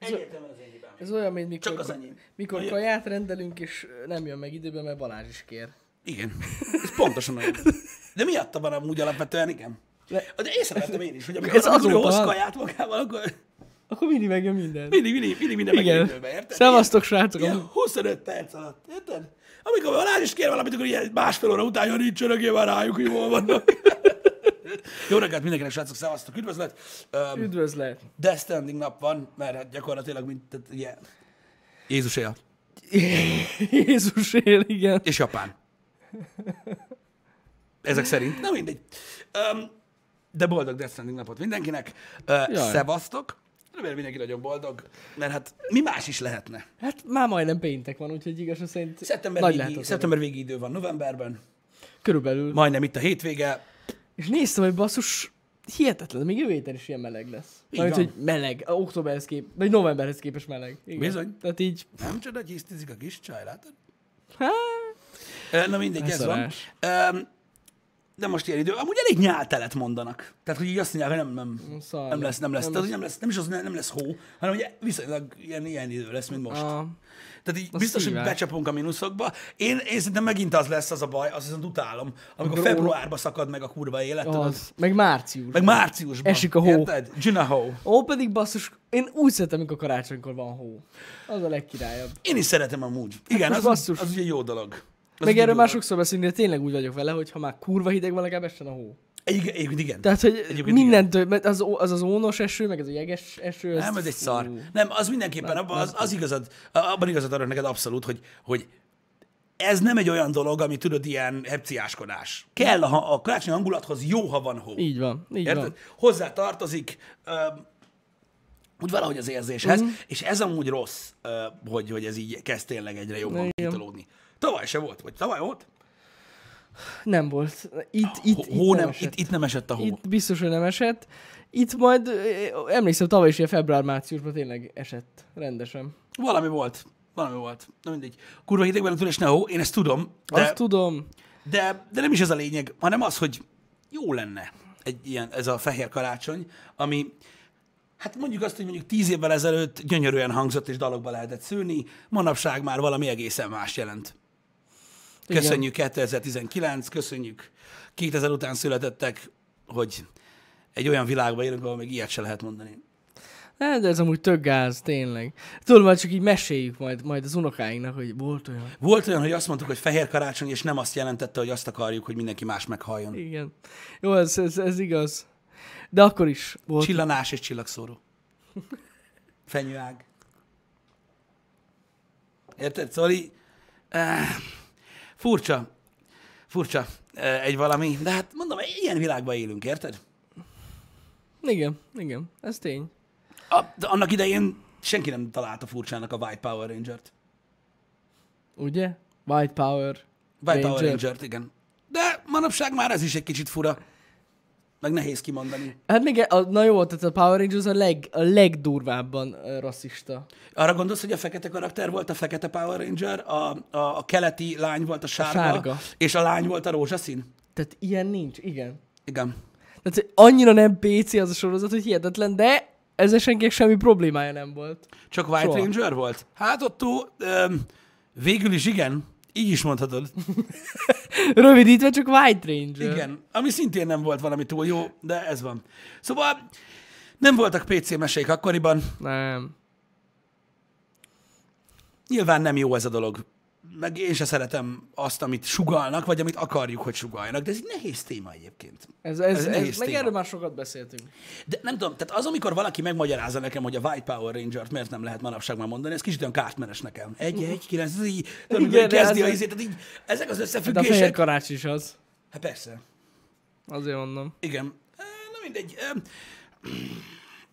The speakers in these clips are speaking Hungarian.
Egyértelműen az. Ez olyan, mint mikor, Csak az mikor kaját rendelünk, és nem jön meg időben, mert Balázs is kér. Igen. Ez pontosan olyan. De miatta van amúgy alapvetően, igen. Le- De észrevettem én is, hogy amikor, Ez amikor azóta hoz kaját magával, akkor Akkor mindig megjön minden. mindig, mindig, mindig minden megjön Igen. időbe, érted? Szevasztok, srácok! Ilyen amúgy- 25 perc alatt, érted? Amikor Balázs is kér valamit, akkor ilyen másfél óra után jön, nincs csörögél már rájuk, hogy hol vannak. Jó reggelt mindenkinek, srácok, szevasztok, üdvözlet. Um, Üdvözlet! Death Stranding nap van, mert hát gyakorlatilag, mint, tehát, ugye, Jézus él. Jézus él, igen. És Japán. Ezek szerint. Na mindegy. Um, de boldog Death Stranding napot mindenkinek. Uh, szevasztok. Remélem mindenki nagyon boldog, mert hát mi más is lehetne. Hát már majdnem péntek van, úgyhogy igaz szerint Szeptember, nagy végi, szeptember végi idő van novemberben, Körülbelül. majdnem itt a hétvége. És néztem, hogy basszus, hihetetlen, még jövő héten is ilyen meleg lesz. Mármint, van. hogy meleg, októberhez kép, vagy novemberhez képest meleg. Igen. Bizony. Tehát így, Nem csoda, hogy hisztizik a kis csaj, látod? hát, Ö, Na mindegy, ez van. Leszarás. Öm, De most ilyen idő. Amúgy elég nyáltelet mondanak. Tehát, hogy így azt mondják, hogy nem, nem, Szar nem lesz, nem lesz. Nem Tehát, hogy nem lesz, nem is az, nem, lesz hó, hanem hogy viszonylag ilyen, ilyen idő lesz, mint most. a, Tehát így Az biztos, hogy becsapunk a mínuszokba. Én, én szerintem megint az lesz az a baj, azt viszont utálom, amikor Amikor februárba szakad meg a kurva élet, tudod? az, meg március. Meg márciusban. Esik a hó. Érted? Gina hó. Ó, pedig basszus, én úgy szeretem, amikor karácsonykor van hó. Az a legkirályabb. Én is szeretem amúgy. Igen, most az, basszus. az ugye jó dolog. Az Meg erről már sokszor beszélünk, de tényleg úgy vagyok vele, hogy ha már kurva hideg van, legalább essen a hó. Egyébként igen. igen. Tehát, hogy Egyébként mindentől, mert az, az az ónos eső, meg ez a jeges eső. Nem, ez egy szar. Nem, az mindenképpen, abban az, az igazad, abban igazad arra neked abszolút, hogy, hogy ez nem egy olyan dolog, ami tudod, ilyen hepciáskodás. Kell a, a karácsonyi hangulathoz jó, ha van hó. Így van, így Érted? van. Hozzá tartozik öm, úgy valahogy az érzéshez, mm. és ez amúgy rossz, ö, hogy, hogy ez így kezd tényleg egyre jobban kitolódni. Tavaly se volt, vagy tavaly volt? Nem volt. Itt, itt, Hó, itt, nem nem, esett. itt, itt nem esett a hó. Itt biztos, hogy nem esett. Itt majd, emlékszem, tavaly is ilyen február-márciusban tényleg esett rendesen. Valami volt. Valami volt. Na mindegy. Kurva hidegben tud esni a hó, én ezt tudom, De... de, Azt tudom. de, de nem is ez a lényeg, hanem az, hogy jó lenne egy ilyen, ez a fehér karácsony, ami Hát mondjuk azt, hogy mondjuk tíz évvel ezelőtt gyönyörűen hangzott és dalokba lehetett szülni, manapság már valami egészen más jelent. Igen. Köszönjük 2019, köszönjük 2000 után születettek, hogy egy olyan világban élünk, ahol még ilyet se lehet mondani. Hát, de ez amúgy tök gáz, tényleg. Tudod, majd csak így meséljük majd, majd az unokáinknak, hogy volt olyan. Volt olyan, hogy azt mondtuk, hogy fehér karácsony, és nem azt jelentette, hogy azt akarjuk, hogy mindenki más meghalljon. Igen. Jó, ez, ez, ez igaz. De akkor is volt. Csillanás és csillagszóró. Fenyőág. Érted? Szóval így, eh, furcsa. Furcsa eh, egy valami. De hát mondom, ilyen világban élünk, érted? Igen, igen, ez tény. A, de annak idején senki nem találta furcsának a White Power Ranger-t. Ugye? White Power. White Power Ranger. Ranger-t, igen. De manapság már ez is egy kicsit fura. Meg nehéz kimondani. Hát még, a, na jó, tehát a Power Rangers a, leg, a legdurvábban rasszista. Arra gondolsz, hogy a fekete karakter volt a fekete Power Ranger, a, a, a keleti lány volt a sárga, sárga. és a lány volt a rózsaszín? Tehát ilyen nincs, igen. Igen. Tehát annyira nem PC az a sorozat, hogy hihetetlen, de ezzel senkinek semmi problémája nem volt. Csak White Soha. Ranger volt? Hát ott túl, öm, végül is igen. Így is mondhatod. Rövidítve csak White Ranger. Igen. Ami szintén nem volt valami túl jó, de ez van. Szóval nem voltak PC mesék akkoriban. Nem. Nyilván nem jó ez a dolog. Meg én se szeretem azt, amit sugalnak, vagy amit akarjuk, hogy sugaljanak. De ez egy nehéz téma egyébként. Ez, ez, Ez ez, nehéz meg téma. erről már sokat beszéltünk. De nem tudom, tehát az, amikor valaki megmagyarázza nekem, hogy a White Power Ranger-t miért nem lehet manapság már mondani, ez kicsit olyan kártmeres nekem. Egy, egy, kilenc, ez így, tudom, Igen, kezdi ez- a izét, tehát így, ezek az De a fehér összefüggések. karács is az. Hát persze. Azért mondom. Igen. Na mindegy.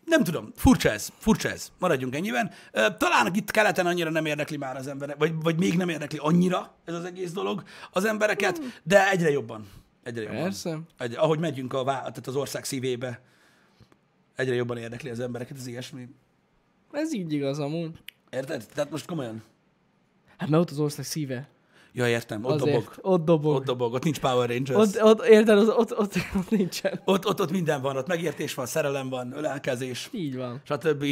Nem tudom, furcsa ez, furcsa ez. Maradjunk ennyiben. Talán itt keleten annyira nem érdekli már az emberek, vagy, vagy még nem érdekli annyira ez az egész dolog az embereket, de egyre jobban. Egyre jobban. Persze. Egyre, ahogy megyünk a, vá- tehát az ország szívébe, egyre jobban érdekli az embereket az ilyesmi. Ez így igaz amúgy. Érted? Tehát most komolyan. Hát mert ott az ország szíve. Ja, értem, ott Azért. dobog. Ott dobog. Ott dobog, ott nincs Power Rangers. Ott, ott, érted, ott, ott, ott, ott nincsen. Ott, ott, ott minden van, ott megértés van, szerelem van, ölelkezés, Így van. stb.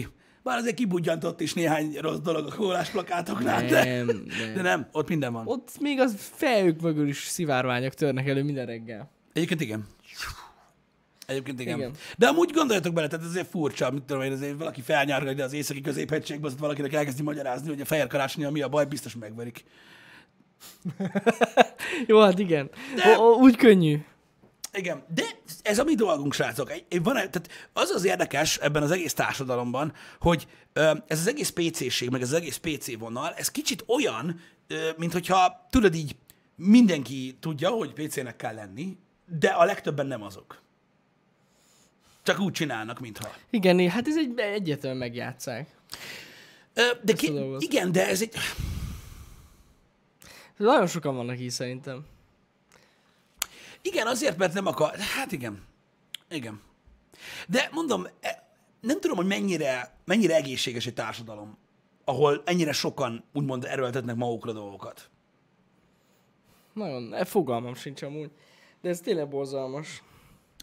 Bár azért kibudjantott is néhány rossz dolog a kólás plakátoknál, de, Nem, nem. de nem, ott minden van. Ott még az fejük mögül is szivárványok törnek elő minden reggel. Egyébként igen. Egyébként igen. Igen. De amúgy gondoljatok bele, tehát ez azért furcsa, mit tudom én, azért valaki felnyárgatja az északi középhegységbe, azt valakinek elkezdi magyarázni, hogy a fehér karácsony mi a baj, biztos megverik. Jó, hát igen. De- O, úgy könnyű. Igen, de ez a mi dolgunk, srácok. Van, tehát az az érdekes ebben az egész társadalomban, hogy ez az egész PC-ség, meg ez az egész PC vonal, ez kicsit olyan, mint hogyha, tudod így, mindenki tudja, hogy PC-nek kell lenni, de a legtöbben nem azok. Csak úgy csinálnak, mintha. Igen, hát ez egy egyetlen megjátszák. De ki, igen, de ez egy... Nagyon sokan vannak így szerintem. Igen, azért, mert nem akar... Hát igen. Igen. De mondom, e- nem tudom, hogy mennyire, mennyire egészséges egy társadalom, ahol ennyire sokan úgymond erőltetnek magukra dolgokat. Nagyon, e, fogalmam sincs amúgy. De ez tényleg borzalmas.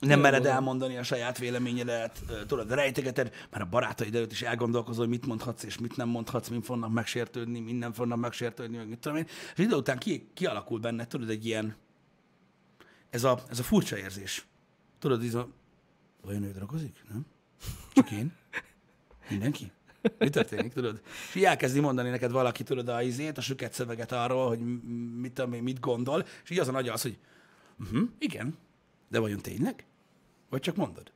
Nem mered elmondani a saját véleményedet, tudod, rejtegeted, mert a barátaid előtt is elgondolkozol, hogy mit mondhatsz és mit nem mondhatsz, mint fognak megsértődni, minden fognak megsértődni, meg mit tudom én. És idő után ki, kialakul benne, tudod, egy ilyen, ez a, ez a furcsa érzés. Tudod, ez a, vajon ő dragozik? Nem? Csak én? Mindenki? Mi történik, tudod? És így elkezdi mondani neked valaki, tudod, a izét, a süket szöveget arról, hogy mit mit gondol, és így az a nagy az, hogy uh-huh, igen, de vajon tényleg? Vagy csak mondod?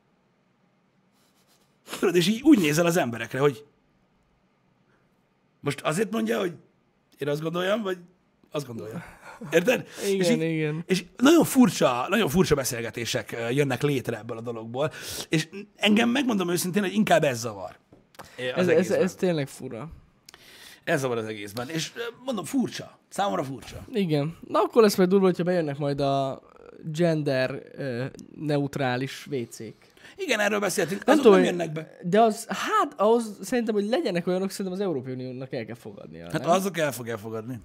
Tudod, és így úgy nézel az emberekre, hogy most azért mondja, hogy én azt gondoljam, vagy azt gondolja. Érted? és, Igen, így, igen. és nagyon furcsa, nagyon furcsa beszélgetések jönnek létre ebből a dologból, és engem megmondom őszintén, hogy inkább ez zavar. Ez, ez, ez tényleg fura. ez zavar az egészben. És mondom, furcsa. Számomra furcsa. Igen. Na akkor lesz majd durva, hogyha bejönnek majd a gender neutrális WC-k. Igen, erről beszéltünk, Nem tudom, nem jönnek be. De az, hát ahhoz szerintem, hogy legyenek olyanok, szerintem az Európai Uniónak el kell fogadnia. Hát nem? azok el fogják fogadni.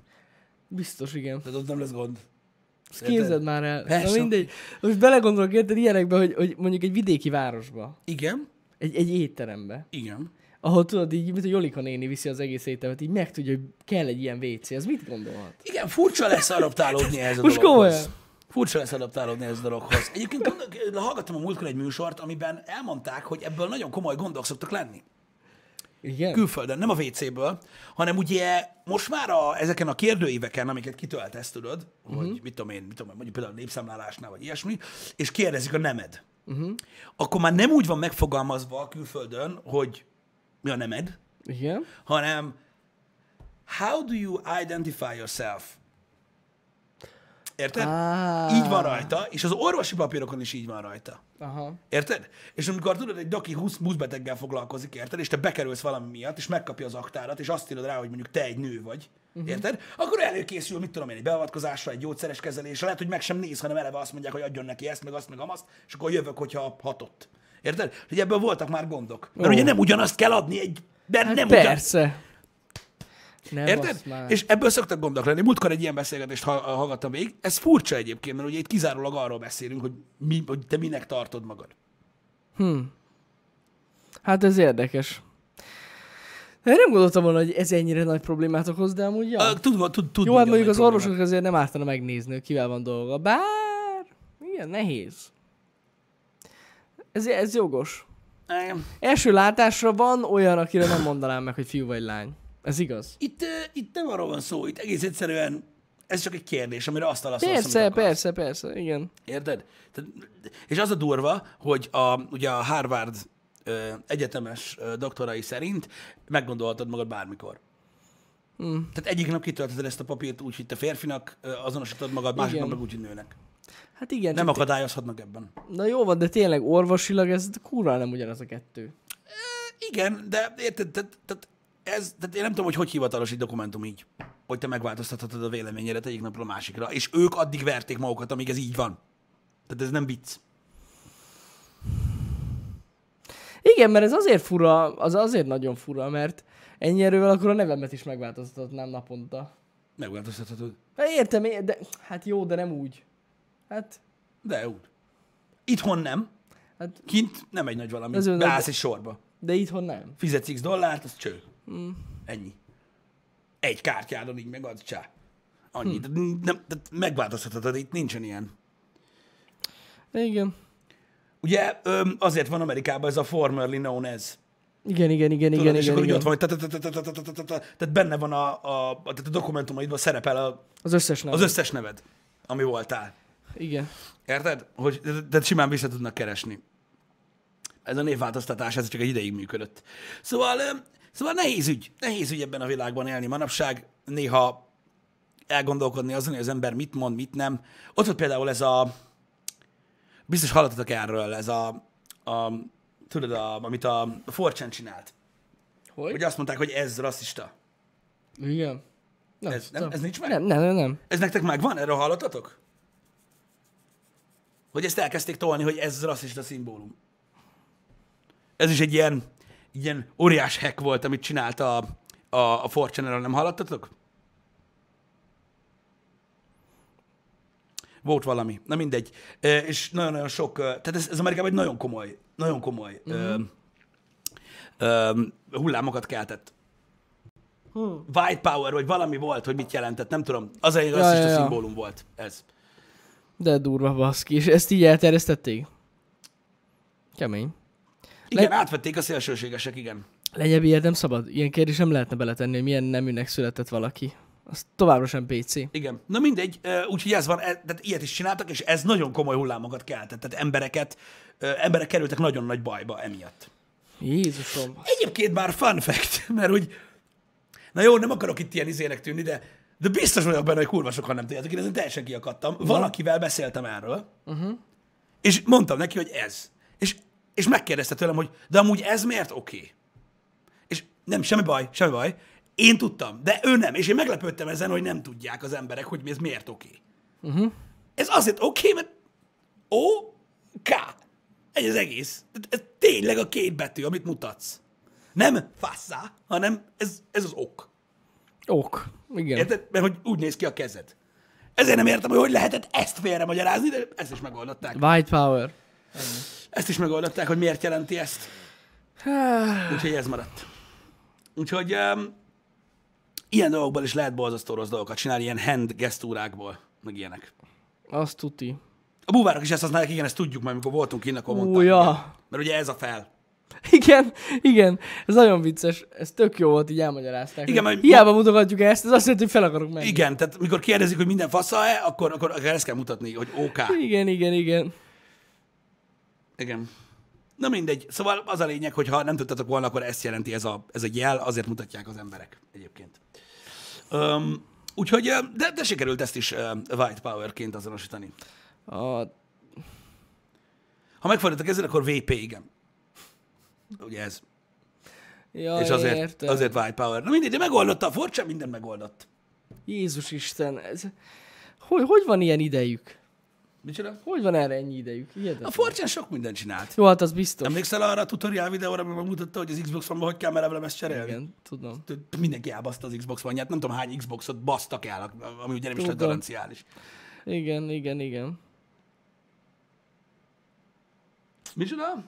Biztos, igen. Tehát ott nem lesz gond. Ezt képzeld már el. Persze. Na mindegy. Most belegondolok érted ilyenekbe, hogy, hogy mondjuk egy vidéki városba, Igen, egy, egy étterembe, igen. ahol tudod így, mint a Jolika néni viszi az egész éttermet, így megtudja, hogy kell egy ilyen WC, az mit gondolhat? Igen, furcsa lesz adaptálódni ehhez a Most dologhoz. komolyan. Furcsa lesz adaptálódni ehhez a dologhoz. Egyébként gondol, hallgattam a múltkor egy műsort, amiben elmondták, hogy ebből nagyon komoly gondok szoktak lenni. Igen? Külföldön, nem a WC-ből, hanem ugye most már a, ezeken a kérdőíveken, amiket kitöltesz, tudod, uh-huh. hogy mit tudom én, mit tudom én, mondjuk például a népszámlálásnál, vagy ilyesmi, és kérdezik a nemed. Uh-huh. Akkor már nem úgy van megfogalmazva a külföldön, hogy mi a nemed, Igen? hanem how do you identify yourself? Érted? Ah. Így van rajta, és az orvosi papírokon is így van rajta. Aha. Érted? És amikor tudod, egy doki 20, 20 beteggel foglalkozik, érted? És te bekerülsz valami miatt, és megkapja az aktárat, és azt írod rá, hogy mondjuk te egy nő vagy, uh-huh. érted? Akkor előkészül, mit tudom én, egy beavatkozásra, egy gyógyszeres kezelésre, lehet, hogy meg sem néz, hanem eleve azt mondják, hogy adjon neki ezt, meg azt, meg amazt, és akkor jövök, hogyha hatott. Érted? Hogy ebből voltak már gondok. Mert Ó. ugye nem ugyanazt kell adni egy... De Hát nem ugyan... Nem Érted? És ebből szoktak gondok lenni. Múltkor egy ilyen beszélgetést ha- hallgattam végig. Ez furcsa egyébként, mert ugye itt kizárólag arról beszélünk, hogy, mi, hogy te minek tartod magad. Hát ez érdekes. Én nem gondoltam volna, hogy ez ennyire nagy problémát okoz, de amúgy ja. Tud, tud, tud Jó, hát mondjuk az orvosok azért nem ártana megnézni, hogy kivel van dolga. Bár, igen, nehéz. Ez, ez jogos. Igen. Első látásra van olyan, akire nem mondanám meg, hogy fiú vagy lány. Ez igaz? Itt, itt nem arról van szó, itt egész egyszerűen ez csak egy kérdés, amire azt válaszolsz, Persze, amit akarsz. persze, persze, igen. Érted? Tehát, és az a durva, hogy a, ugye a Harvard ö, egyetemes ö, doktorai szerint meggondolhatod magad bármikor. Hmm. Tehát egyik nap kitöltöd ezt a papírt úgy, hogy te férfinak ö, azonosítod magad, másik nap meg úgy, hogy nőnek. Hát igen, Nem akadályozhatnak ebben. Na jó van, de tényleg orvosilag ez kurva nem ugyanaz a kettő. Igen, de érted, tehát, tehát, ez, tehát én nem tudom, hogy hogy hivatalos egy dokumentum így, hogy te megváltoztathatod a véleményedet egyik napról a másikra, és ők addig verték magukat, amíg ez így van. Tehát ez nem vicc. Igen, mert ez azért fura, az azért nagyon fura, mert ennyi erővel akkor a nevemet is megváltoztatnám naponta. Megváltoztathatod. Hát értem, de hát jó, de nem úgy. Hát, De úgy. Itthon nem. hát Kint nem egy nagy valami. Beállsz egy sorba. De itthon nem. Fizetsz x dollárt, az cső. Mm. Ennyi. Egy kártyádon így megadsz, csá. Annyi. Hmm. De, nem, de megváltoztatod, itt nincsen ilyen. Igen. Ugye azért van Amerikában ez a formerly known as. Igen, igen, igen, igen. És igen, akkor igen. ott van, hogy tehát benne van a, a, tehát a dokumentumaidban szerepel a, az, összes neved. az összes neved, ami voltál. Igen. Érted? Hogy, tehát simán vissza tudnak keresni. Ez a névváltoztatás, ez csak egy ideig működött. Szóval szóval nehéz ügy. Nehéz ügy ebben a világban élni manapság. Néha elgondolkodni azon, hogy az ember mit mond, mit nem. Ott volt például ez a... Biztos hallottatok erről, ez a... a tudod, a, amit a 4 csinált. Hogy? Hogy azt mondták, hogy ez rasszista. Igen. Nem, Ez, nem, ez nincs meg? Nem, nem, nem. Ez nektek megvan? Erről hallottatok? Hogy ezt elkezdték tolni, hogy ez rasszista szimbólum. Ez is egy ilyen, ilyen óriás hack volt, amit csinált a, a, a 4 nem hallottatok? Volt valami. Na mindegy. És nagyon-nagyon sok, tehát ez, ez Amerikában egy nagyon komoly, nagyon komoly mm-hmm. ö, ö, hullámokat keltett. Hmm. White power, vagy valami volt, hogy mit jelentett, nem tudom. Az egy rasszista ja, ja. szimbólum volt ez. De durva baszki, és ezt így elterjesztették? Kemény. Igen, Le- átvették a szélsőségesek, igen. Legyebb ilyet nem szabad. Ilyen kérdés nem lehetne beletenni, hogy milyen neműnek született valaki. Az továbbra sem PC. Igen. Na mindegy, úgyhogy ez van, e- tehát ilyet is csináltak, és ez nagyon komoly hullámokat keltett. Tehát embereket, emberek kerültek nagyon nagy bajba emiatt. Jézusom. Egyébként már fun fact, mert hogy, na jó, nem akarok itt ilyen izének tűnni, de, de biztos vagyok benne, hogy kurva sokan nem tudjátok, én ezen teljesen kiakadtam. Valakivel beszéltem erről, uh-huh. és mondtam neki, hogy ez. És, és megkérdezte tőlem, hogy de amúgy ez miért oké? Okay? És nem, semmi baj, semmi baj. Én tudtam, de ő nem. És én meglepődtem ezen, hogy nem tudják az emberek, hogy ez miért oké. Okay. Uh-huh. Ez azért oké, okay, mert O, K. Egy az egész. Ez, tényleg a két betű, amit mutatsz. Nem fasszá, hanem ez, ez az ok. Ok. Igen. Érted? Mert hogy úgy néz ki a kezed. Ezért nem értem, hogy hogy lehetett ezt félre magyarázni, de ezt is megoldották. White power. Ezt is megoldották, hogy miért jelenti ezt. Há, Úgyhogy ez maradt. Úgyhogy um, ilyen dolgokból is lehet borzasztó rossz dolgokat csinálni, ilyen hand gesztúrákból, meg ilyenek. Azt tuti. A búvárok is ezt használják, igen, ezt tudjuk majd, amikor voltunk kint, akkor mondták. ja. Mert ugye ez a fel. Igen, igen. Ez nagyon vicces. Ez tök jó volt, így elmagyarázták. Igen, mert- Hiába mutogatjuk ezt, ez azt jelenti, hogy fel akarok menni. Igen, tehát mikor kérdezik, hogy minden fasza-e, akkor, akkor, akkor ezt kell mutatni, hogy OK. Igen, igen, igen. Igen. Na mindegy. Szóval az a lényeg, hogy ha nem tudtatok volna, akkor ezt jelenti ez a, ez a jel, azért mutatják az emberek egyébként. Um, úgyhogy, de, de sikerült ezt is uh, white powerként azonosítani. A, Ha megfordítok ezzel, akkor VP, igen. Ugye ez. ja, És azért, értem. azért white power. Na mindegy, de megoldotta a Forcsa, mindent megoldott. Jézus Isten, ez... Hogy, hogy van ilyen idejük? Micsoda? Hogy van erre ennyi idejük? Hihetetlen. A Forcsa sok mindent csinált. Jó, hát az biztos. Emlékszel arra a tutorial videóra, amiben megmutatta, hogy az Xbox One-ban hogy kell merevlemezt cserélni? Igen, tudom. Mindenki elbaszta az Xbox One-ját, nem tudom hány Xboxot basztak el, ami ugye nem is lett garanciális. Igen, igen, igen. Micsoda?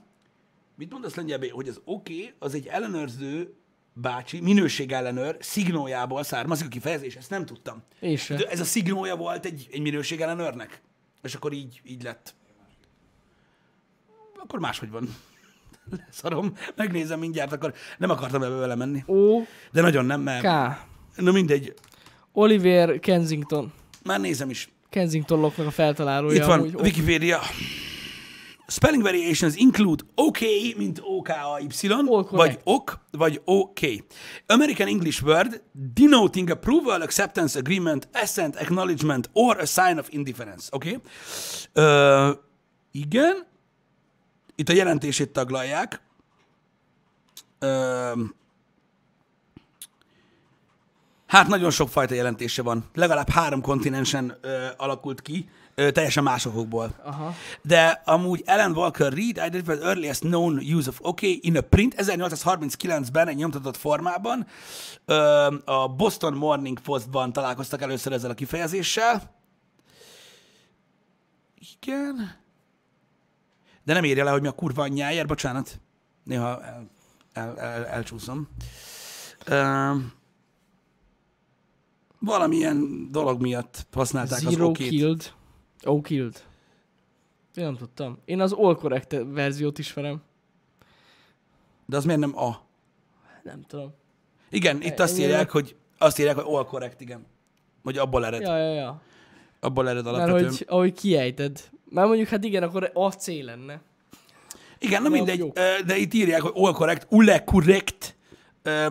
Mit mondasz lengyelbe, hogy az oké, okay, az egy ellenőrző bácsi, minőségellenőr szignójából származik a kifejezés, ezt nem tudtam. De ez a szignója volt egy, egy minőségellenőrnek? És akkor így, így lett. Akkor máshogy van. Leszarom, megnézem mindjárt, akkor nem akartam ebbe vele menni. O, De nagyon nem, mert... K. Na mindegy, Oliver Kensington. már nézem is. Kensington loknak a feltalálója. Itt van, amúgy. Wikipedia. Spelling variations include OK, mint OKAY, All vagy. OK, vagy OK. American English word denoting approval, acceptance, agreement, assent, acknowledgement, or a sign of indifference. Oké? Okay? Uh, igen. Itt a jelentését taglalják. Uh, Hát nagyon sokfajta jelentése van. Legalább három kontinensen ö, alakult ki, ö, teljesen másokból. Aha. De amúgy Ellen Walker Reed identified the earliest known use of OK in a print 1839-ben egy nyomtatott formában. Ö, a Boston Morning Postban találkoztak először ezzel a kifejezéssel. Igen. De nem írja le, hogy mi a kurva anyjáért, bocsánat. Néha el, el, el, elcsúszom. Uh, valamilyen dolog miatt használták Zero az okét. killed. Oh, killed. Én nem tudtam. Én az all correct verziót ismerem. De az miért nem a? Nem tudom. Igen, itt azt írják, hogy azt írják, hogy all correct, igen. Hogy abból ered. Ja, ja, ja. Abból ered Mert alapvetően. hogy, ahogy kiejted. Már mondjuk, hát igen, akkor a C lenne. Igen, na Ja, mindegy, jó. de itt írják, hogy all correct, ulle correct.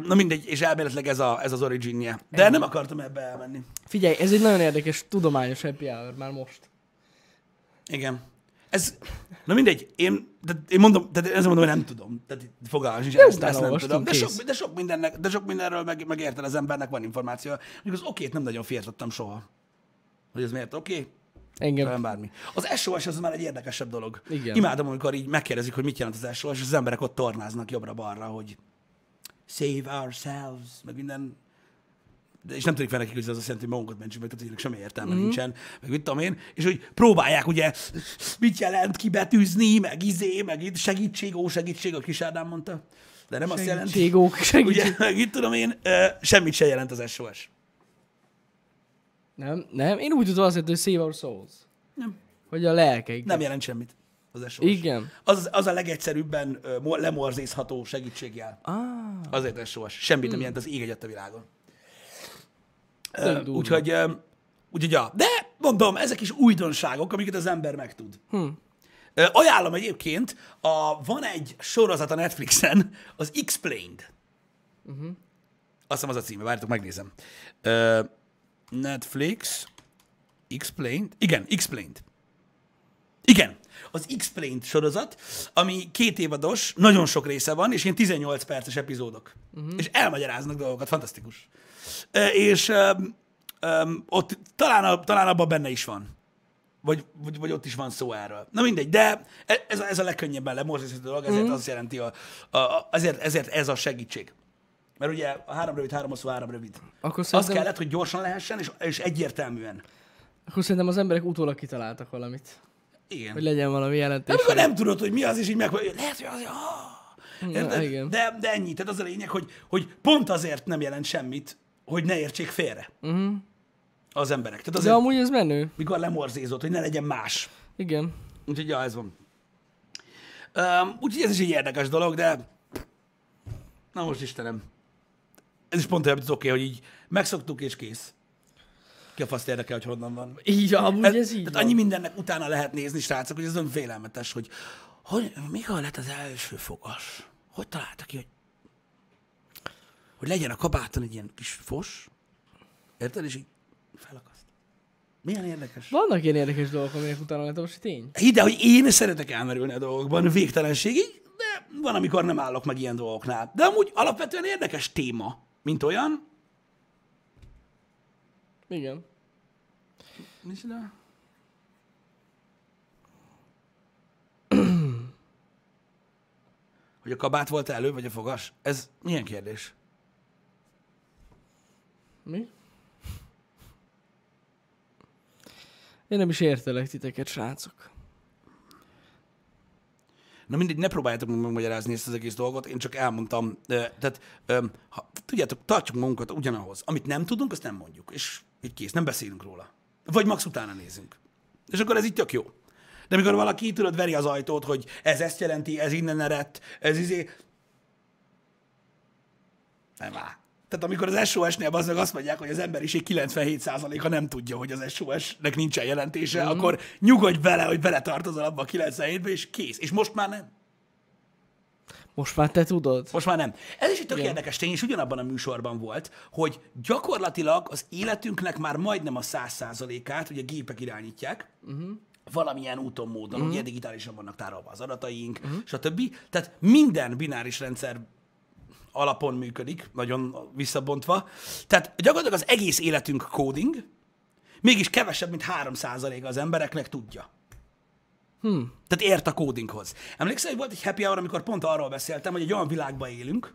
Na mindegy, és elméletileg ez, a, ez az originje. De nem akartam ebbe elmenni. Figyelj, ez egy nagyon érdekes, tudományos happy hour már most. Igen. Ez, na mindegy, én, de én mondom, tehát ezzel mondom, hogy nem tudom. Tehát fogalmam sincs, ezt, ezt nem tudom. De sok, de sok, mindennek, de sok mindenről meg, meg érted az embernek van információ. Mondjuk az okét nem nagyon féltettem soha. Hogy ez miért oké? Engem. Nem bármi. Az SOS az már egy érdekesebb dolog. Igen. Imádom, amikor így megkérdezik, hogy mit jelent az SOS, és az emberek ott tornáznak jobbra-balra, hogy save ourselves, meg minden. De, és nem tudjuk fel nekik, hogy ez azt jelenti, hogy magunkat mentsük meg, tehát semmi értelme mm. nincsen, meg mit tudom én, és hogy próbálják ugye, mit jelent kibetűzni, meg izé, meg itt segítség, ó, segítség, a kis Ádám mondta. De nem azt jelenti, Segítségók, segítség. ugye, meg itt tudom én, semmit se jelent az SOS. Nem, nem. Én úgy tudom azt hogy save our souls. Nem. Hogy a lelkeik. Nem jelent semmit az SOS. Igen. Az, az a legegyszerűbben lemorzézható segítségjel. Ah, Azért SOS. Semmit nem jelent az ég egyet a világon. Durva. Úgyhogy, ö, úgyhogy ja. De mondom, ezek is újdonságok, amiket az ember megtud. Hm. Ö, Ajánlom egyébként, a, van egy sorozat a Netflixen, az Explained. Uh-huh. Azt hiszem az a címe, várjátok, megnézem. Ö, Netflix, Explained, igen, Explained. Igen, az Explained sorozat, ami két évados, nagyon sok része van, és ilyen 18 perces epizódok. Uh-huh. És elmagyaráznak dolgokat, fantasztikus. És öm, öm, ott talán, talán abban benne is van. Vagy, vagy, vagy ott is van szó erről. Na mindegy, de e- ez a, ez a legkönnyebben lemorzítható dolog, ezért mm. az jelenti, a, a, a, ezért, ezért ez a segítség. Mert ugye a három rövid, három hosszú, három rövid. Akkor Az szerintem, kellett, hogy gyorsan lehessen, és, és egyértelműen. akkor szerintem az emberek utólag kitaláltak valamit. Igen. Hogy legyen valami jelentés. Amikor nem tudod, hogy mi az, és így meg, lehet, hogy az, ah, Érted? igen. De, de ennyi. Tehát az a lényeg, hogy, hogy pont azért nem jelent semmit, hogy ne értsék félre Uh-huh. az emberek. Tehát De azért, amúgy ez menő. mikor lemorzézott, hogy ne legyen más. Igen. Úgyhogy ja, ez van. Um, úgyhogy ez is egy érdekes dolog, de na most Istenem. Ez is pont olyan, mint oké, hogy így megszoktuk és kész. Ki a faszt érdekel, hogy honnan van. Így, amúgy ez, így tehát van. annyi mindennek utána lehet nézni, srácok, hogy ez olyan félelmetes, hogy, hogy mikor lett az első fogas? Hogy találtak ki, hogy, hogy legyen a kabáton egy ilyen kis fos, érted, és így felakaszt. Milyen érdekes. Vannak ilyen érdekes dolgok, aminek utána lehet olvasni, tény. Hidd el, hogy én szeretek elmerülni a dolgokban végtelenségig, de van, amikor nem állok meg ilyen dolgoknál. De amúgy alapvetően érdekes téma, mint olyan. Igen. Micsoda? Hogy a kabát volt elő, vagy a fogas? Ez milyen kérdés? Mi? Én nem is értelek titeket, srácok. Na mindegy, ne próbáljátok meg megmagyarázni ezt az egész dolgot, én csak elmondtam. Tehát, ha, tudjátok, tartsuk magunkat ugyanahoz. Amit nem tudunk, azt nem mondjuk. És így kész, nem beszélünk róla. Vagy max utána nézünk. És akkor ez így tök jó. De amikor valaki tudod, veri az ajtót, hogy ez ezt jelenti, ez innen eredt, ez izé... Nem áll. Tehát amikor az SOS-nél az meg azt mondják, hogy az emberiség 97%-a nem tudja, hogy az SOS-nek nincsen jelentése, mm. akkor nyugodj vele, hogy beletartozol abba a 97-be, és kész. És most már nem. Most már te tudod. Most már nem. Ez is egy tök Igen. érdekes tény, és ugyanabban a műsorban volt, hogy gyakorlatilag az életünknek már majdnem a száz százalékát, ugye gépek irányítják, uh-huh. valamilyen úton, módon, uh-huh. ugye digitálisan vannak tárolva az adataink, uh-huh. stb. Tehát minden bináris rendszer alapon működik, nagyon visszabontva. Tehát gyakorlatilag az egész életünk coding, mégis kevesebb, mint 3% az embereknek tudja. Hm. Tehát ért a codinghoz. Emlékszel, hogy volt egy happy hour, amikor pont arról beszéltem, hogy egy olyan világban élünk,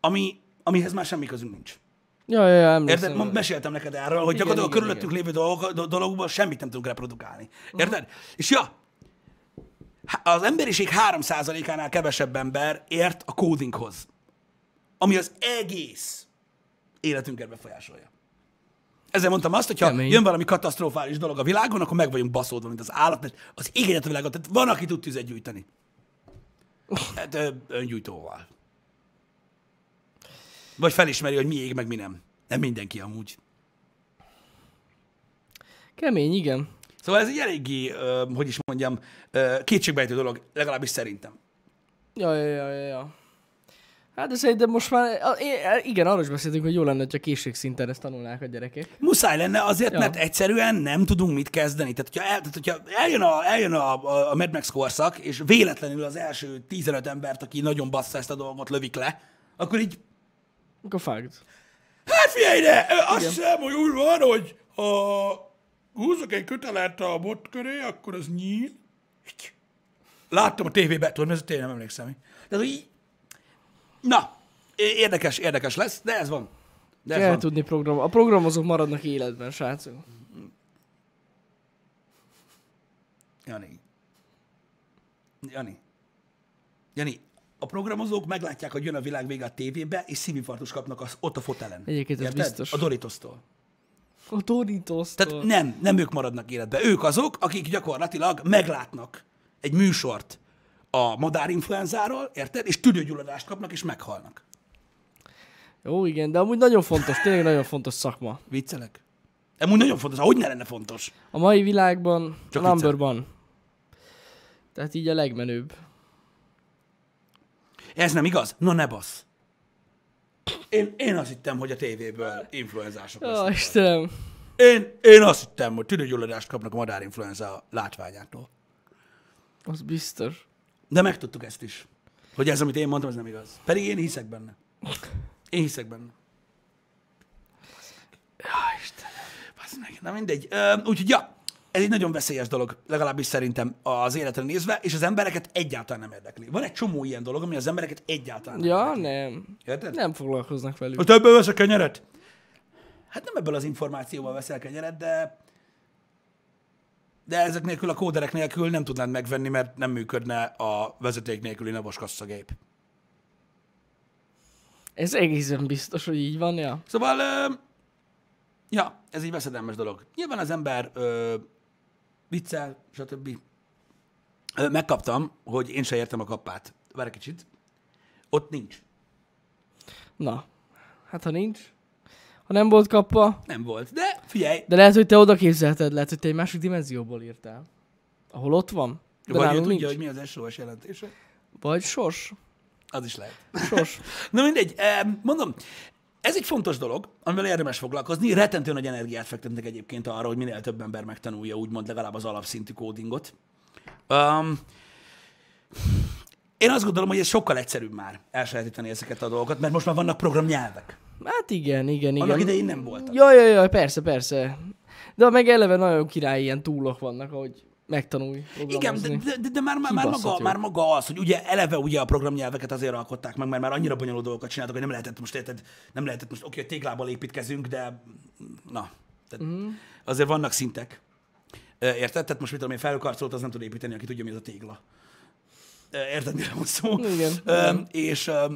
ami, amihez már semmi közünk nincs. Ja, ja, ja, emlékszem. Érted? Meséltem neked erről, hogy Igen, gyakorlatilag a igen, körülöttünk lévő dolgok, do- dologban semmit nem tudunk reprodukálni. Érted? És ja, az emberiség 3%-ánál kevesebb ember ért a codinghoz, ami az egész életünket befolyásolja. Ezzel mondtam azt, hogyha Kemény. jön valami katasztrofális dolog a világon, akkor meg vagyunk baszódva, mint az állat, mert az ég egyet a világon. Tehát van, aki tud tüzet gyújtani. Hát, ö, öngyújtóval. Vagy felismeri, hogy mi ég, meg mi nem. Nem mindenki amúgy. Kemény, igen. Szóval ez egy eléggé, hogy is mondjam, kétségbejtő dolog, legalábbis szerintem. Ja, ja, ja, ja, ja. Hát de szerintem most már, a- é- igen, arról is beszéltünk, hogy jó lenne, hogyha készségszinten ezt tanulnák a gyerekek. Muszáj lenne azért, Ja. mert egyszerűen nem tudunk mit kezdeni. Tehát, hogyha, el, tehát, hogyha eljön, a, eljön a, a, a Mad Max korszak, és véletlenül az első 15 embert, aki nagyon bassza ezt a dolgot, lövik le, akkor így, Akkor fagd. hát figyelj ide, azt hiszem, hogy úgy van, hogy ha húzok egy kötelet a bot köré, akkor az nyíl. Láttam a tévében, tudod, ez tényleg nem emlékszem. Tehát, hogy így, na, érdekes, érdekes lesz, de ez van. De ez Kell van. tudni program. A programozók maradnak életben, srácok. Jani. Jani. Jani, a programozók meglátják, hogy jön a világ vége a tévébe, és szívinfarktus kapnak az, ott a fotelen. Egyébként ez biztos. A Doritos-tól. A Doritos. Tehát nem, nem ők maradnak életbe. Ők azok, akik gyakorlatilag meglátnak egy műsort a madárinfluenzáról, érted? És tüdőgyulladást kapnak, és meghalnak. Jó, igen, de amúgy nagyon fontos, tényleg nagyon fontos szakma. Viccelek? Amúgy nagyon fontos, hogy ne lenne fontos. A mai világban Csak a number one. Tehát így a legmenőbb. Ez nem igaz? No ne basz. Én, én azt hittem, hogy a tévéből influenzások Ó, lesznek. Istenem. Én, én azt hittem, hogy tüdőgyulladást kapnak a madárinfluenza látványától. Az biztos. De megtudtuk ezt is. Hogy ez, amit én mondtam, ez nem igaz. Pedig én hiszek benne. Én hiszek benne. Ja, Istenem. Basz meg. Na mindegy. Úgyhogy, ja, ez egy nagyon veszélyes dolog, legalábbis szerintem az életre nézve, és az embereket egyáltalán nem érdekli. Van egy csomó ilyen dolog, ami az embereket egyáltalán nem Ja, érdekli. nem. Érted? Nem foglalkoznak velük. Hogy ebből veszek kenyeret? Hát nem ebből az információval veszel kenyeret, de de ezek nélkül, a kóderek nélkül nem tudnád megvenni, mert nem működne a vezeték nélküli navos kasszagép. Ez egészen biztos, hogy így van, ja. Szóval, ö, ja, ez egy veszedelmes dolog. Nyilván az ember ö, viccel, stb. Megkaptam, hogy én se értem a kappát. Várj egy kicsit. Ott nincs. Na, hát ha nincs, ha nem volt kapva, Nem volt. De figyelj, de lehet, hogy te oda képzelted, lehet, hogy te egy másik dimenzióból írtál. Ahol ott van, de vagy ő tudja, nincs. hogy mi az SOS jelentése. Vagy sors. Az is lehet. Sors. Na mindegy, mondom, ez egy fontos dolog, amivel érdemes foglalkozni. Rettentő nagy energiát fektetnek egyébként arra, hogy minél több ember megtanulja úgymond legalább az alapszintű kódingot. Um, én azt gondolom, hogy ez sokkal egyszerűbb már elsajátítani ezeket a dolgokat, mert most már vannak programnyelvek. Hát igen, igen, igen. Annak idején nem voltak. Jaj, jaj, jaj, persze, persze. De meg eleve nagyon király ilyen túlok vannak, ahogy megtanulj Igen, de, de, de már, már, Kibaszott maga, jó. már maga az, hogy ugye eleve ugye a programnyelveket azért alkották meg, mert már annyira bonyolult dolgokat csináltak, hogy nem lehetett most, érted, nem lehetett most, oké, a téglából építkezünk, de na, tehát mm. azért vannak szintek. Érted? Tehát most mit tudom én, felkarcolt, az nem tud építeni, aki tudja, mi az a tégla. Érted, mire van szó? Igen, igen. És ö,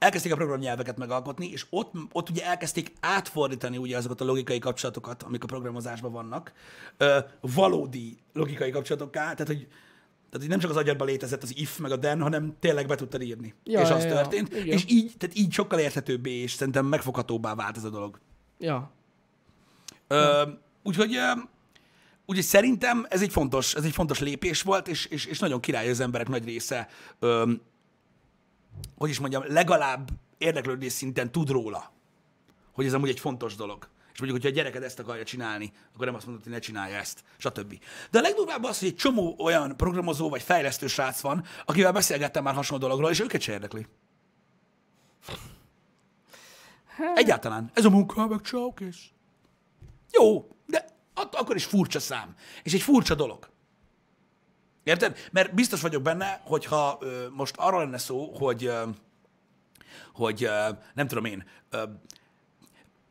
elkezdték a programnyelveket megalkotni, és ott, ott ugye elkezdték átfordítani ugye azokat a logikai kapcsolatokat, amik a programozásban vannak, ö, valódi logikai kapcsolatokká, tehát hogy, tehát, hogy nem csak az agyadban létezett az if meg a then, hanem tényleg be tudtad írni. Ja, és ja, az ja. történt. Igen. És így, tehát így sokkal érthetőbbé és szerintem megfoghatóbbá vált ez a dolog. Ja. Ö, úgyhogy, úgyhogy szerintem ez egy fontos, ez egy fontos lépés volt, és, és, és nagyon király az emberek nagy része, ö, hogy is mondjam, legalább érdeklődés szinten tud róla, hogy ez amúgy egy fontos dolog. És mondjuk, hogyha a gyereked ezt akarja csinálni, akkor nem azt mondod, hogy ne csinálja ezt, stb. De a legdurvább az, hogy egy csomó olyan programozó vagy fejlesztő srác van, akivel beszélgettem már hasonló dologról, és őket se érdekli. Egyáltalán. Ez a munka, meg ciao, kész. Jó, de at- akkor is furcsa szám. És egy furcsa dolog. Érted? Mert biztos vagyok benne, hogyha ö, most arról lenne szó, hogy, ö, hogy ö, nem tudom én, ö,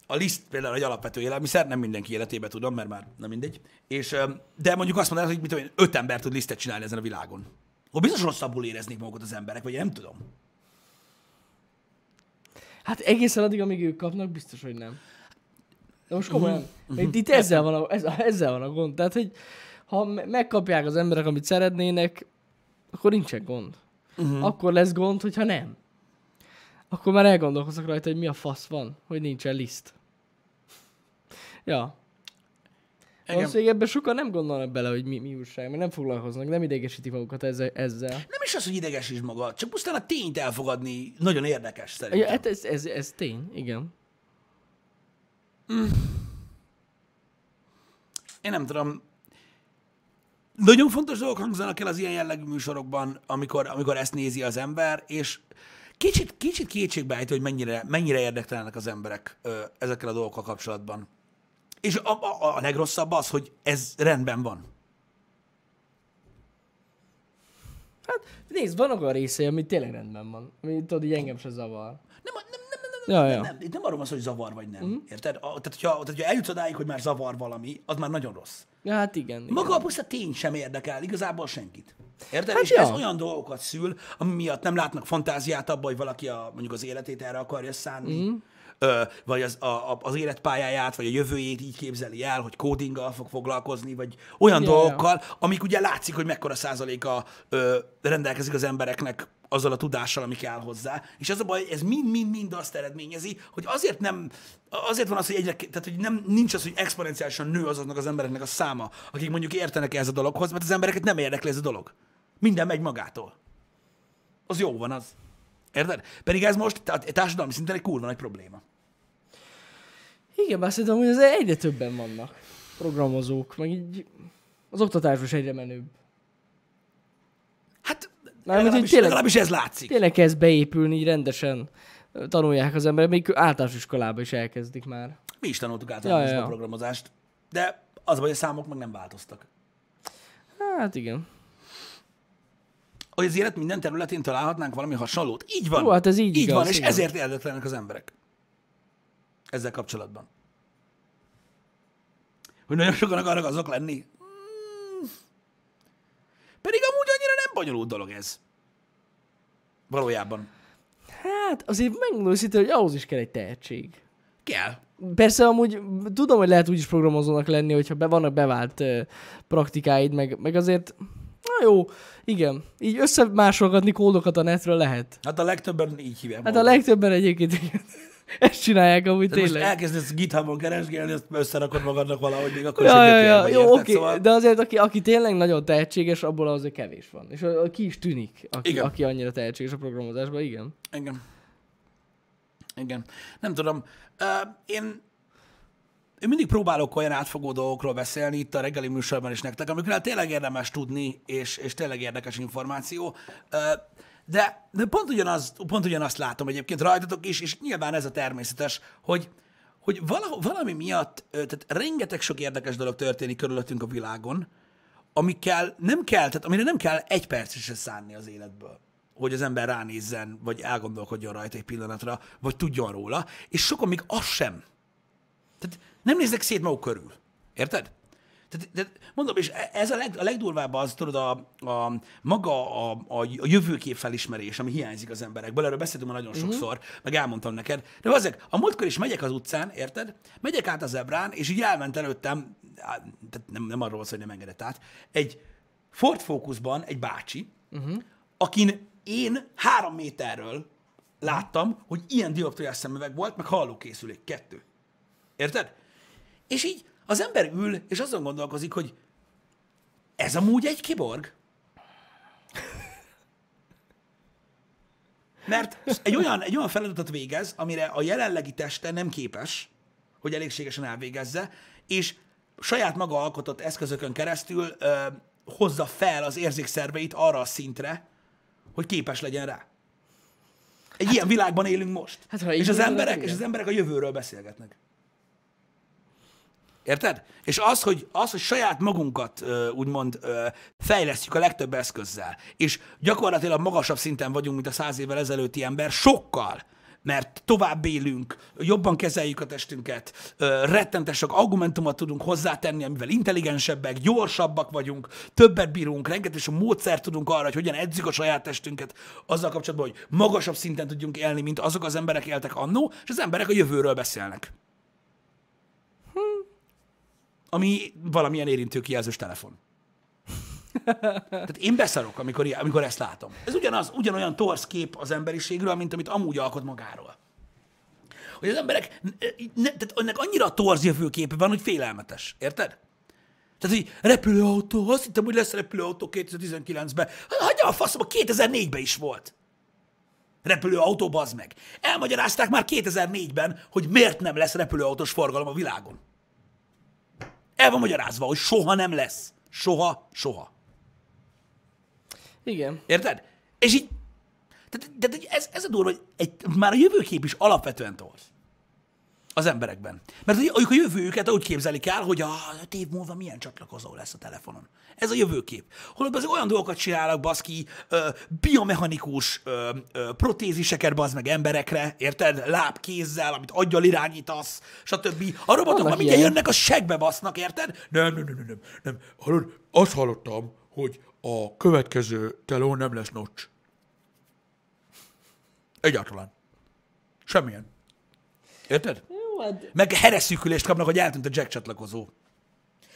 a liszt például egy alapvető élelmiszer, nem mindenki életében tudom, mert már nem mindegy. És, de mondjuk azt mondanád, hogy mit tudom, én, öt ember tud lisztet csinálni ezen a világon. Hogy biztos rosszabbul éreznék magukat az emberek, vagy én nem tudom. Hát egészen addig, amíg ők kapnak, biztos, hogy nem. De most komolyan. Itt, itt ezzel, van a, ez, ezzel van a gond. Tehát, hogy ha me- megkapják az emberek, amit szeretnének, akkor nincsen gond. Uh-huh. Akkor lesz gond, hogyha nem. Akkor már elgondolkozok rajta, hogy mi a fasz van, hogy nincsen liszt. Ja. Valószínűleg ebben sokan nem gondolnak bele, hogy mi, mi újság, mert nem foglalkoznak, nem idegesíti magukat ezzel. ezzel. nem is az, hogy idegesíts magad, csak pusztán a tényt elfogadni nagyon érdekes szerintem. Ja, hát ez, ez, ez tény, igen. Én nem tudom. Nagyon fontos dolgok hangzanak el az ilyen jellegű műsorokban, amikor, amikor ezt nézi az ember, és kicsit, kicsit kétségbejtő, hogy mennyire, mennyire érdektelenek az emberek ö, ezekkel a dolgokkal kapcsolatban. És a, a, a legrosszabb az, hogy ez rendben van. Hát nézd, van olyan részei, ami tényleg rendben van. Ami tudod, így engem se zavar. Nem, nem, Ja, ja. nem, itt nem arról van szó, hogy zavar vagy nem. Mm. Érted? A, tehát, hogyha, tehát, hogyha eljutsz odáig, hogy már zavar valami, az már nagyon rossz. Ja, hát igen. igen. Maga a puszta tény sem érdekel igazából senkit. Érted? Hát és ja. ez olyan dolgokat szül, ami miatt nem látnak fantáziát abban, hogy valaki a, mondjuk az életét erre akarja szánni, mm. ö, vagy az, a, a, az életpályáját, vagy a jövőjét így képzeli el, hogy kódinggal fog foglalkozni, vagy olyan ja. dolgokkal, amik ugye látszik, hogy mekkora százaléka ö, rendelkezik az embereknek azzal a tudással, ami kell hozzá. És az a baj, ez mind-mind-mind azt eredményezi, hogy azért nem, azért van az, hogy egyre, tehát hogy nem, nincs az, hogy exponenciálisan nő azoknak az embereknek a száma, akik mondjuk értenek ez a dologhoz, mert az embereket nem érdekli ez a dolog. Minden megy magától. Az jó van az. Érted? Pedig ez most társadalmi szinten egy kurva nagy probléma. Igen, bár szerintem, hogy az egyre többen vannak programozók, meg így az oktatásban is egyre menőbb. Hogy legalábbis, tényleg- legalábbis ez látszik. Tényleg kezd beépülni, így rendesen tanulják az emberek, még általános iskolában is elkezdik már. Mi is tanultuk általában Ja, ja, programozást. De az baj, a számok meg nem változtak. Hát igen. hogy az élet minden területén találhatnánk valami hasonlót. Így van. Jó, hát ez így így igaz, van, és igen. ezért érdeklenek az emberek. Ezzel kapcsolatban. Hogy nagyon sokan akarnak azok lenni. Pedig amúgy annyira nem bonyolult dolog ez. Valójában. Hát azért megmondom őszintén, hogy ahhoz is kell egy tehetség. Kell. Persze amúgy tudom, hogy lehet úgyis programozónak lenni, hogyha be, vannak bevált uh, praktikáid, meg, meg azért, na jó, igen, így összemásolgatni kódokat a netről lehet. Hát a legtöbben így hívják. Hát a legtöbben egyébként igen. ezt csinálják amúgy Tehát most tényleg. elkezdesz GitHubon keresgélni, azt összerakod magadnak valahogy, még akkor Ja, ja, ja, jó, oké, Szóval... de azért, aki, aki tényleg nagyon tehetséges, abból azért kevés van. És a- a- ki is tűnik, aki, Igen. aki annyira tehetséges a programozásban, igen. Igen. Igen. Nem tudom. Uh, én, én mindig próbálok olyan átfogó dolgokról beszélni itt a reggeli műsorban is nektek, amikről tényleg érdemes tudni, és, és tényleg érdekes információ. Uh, de, de pont, ugyanaz, pont ugyanazt látom egyébként rajtatok is, és nyilván ez a természetes, hogy, hogy vala, valami miatt, tehát rengeteg sok érdekes dolog történik körülöttünk a világon, amikkel nem kell, tehát amire nem kell egy perc se szánni az életből hogy az ember ránézzen, vagy elgondolkodjon rajta egy pillanatra, vagy tudjon róla, és sokan még az sem. Tehát nem néznek szét maguk körül. Érted? Tehát, tehát mondom, és e- ez a, leg, a legdurvább az, tudod, a, a maga a, a, a jövőkép felismerés, ami hiányzik az emberekből, erről beszéltünk már nagyon sokszor, meg elmondtam neked, de azért, a múltkor is megyek az utcán, érted? Megyek át a zebrán, és így elment előttem, tehát nem, nem arról van szó, hogy nem engedett át, egy Ford Focusban egy bácsi, uh-huh. akin én három méterről láttam, hogy ilyen dioptriás szemüveg volt, meg hallókészülék, kettő. Érted? És így az ember ül, és azon gondolkozik, hogy ez amúgy egy kiborg. Mert egy olyan, egy olyan feladatot végez, amire a jelenlegi teste nem képes, hogy elégségesen elvégezze, és saját maga alkotott eszközökön keresztül ö, hozza fel az érzékszerveit arra a szintre, hogy képes legyen rá. Egy hát, ilyen világban élünk most. hát, és, az emberek, és az emberek a jövőről beszélgetnek. Érted? És az, hogy, az, hogy saját magunkat úgymond fejlesztjük a legtöbb eszközzel, és gyakorlatilag magasabb szinten vagyunk, mint a száz évvel ezelőtti ember, sokkal mert tovább élünk, jobban kezeljük a testünket, rettentesek argumentumot tudunk hozzátenni, amivel intelligensebbek, gyorsabbak vagyunk, többet bírunk, rengeteg a módszer tudunk arra, hogy hogyan edzük a saját testünket, azzal kapcsolatban, hogy magasabb szinten tudjunk élni, mint azok az emberek éltek annó, és az emberek a jövőről beszélnek. Ami valamilyen érintőkijelzős telefon. Tehát én beszarok, amikor, amikor ezt látom. Ez ugyanaz, ugyanolyan torsz kép az emberiségről, mint amit amúgy alkot magáról. Hogy az emberek, ne, tehát ennek annyira torz jövőképe van, hogy félelmetes. Érted? Tehát, hogy repülőautó, azt hittem, hogy lesz repülőautó 2019-ben. Hagyja a faszom, 2004-ben is volt. Repülőautó, bazd meg. Elmagyarázták már 2004-ben, hogy miért nem lesz repülőautós forgalom a világon. El van magyarázva, hogy soha nem lesz. Soha, soha. Igen. Érted? És így, tehát, tehát ez, ez a durva, hogy egy, már a jövőkép is alapvetően torz az emberekben. Mert ők a jövőjüket úgy képzelik el, hogy a öt év múlva milyen csatlakozó lesz a telefonon. Ez a jövőkép. Holott azért olyan dolgokat csinálnak, baszki, biomechanikus ö, ö, protéziseket bazd meg emberekre, érted? Láb, kézzel, amit aggyal irányítasz, stb. A robotok mindjárt jönnek, a segbe basznak, érted? Nem, nem, nem, nem, nem. Hallod, azt hallottam, hogy a következő telón nem lesz notch. Egyáltalán. Semmilyen. Érted? Hát Meg hereszűkülést kapnak, hogy eltűnt a jack csatlakozó.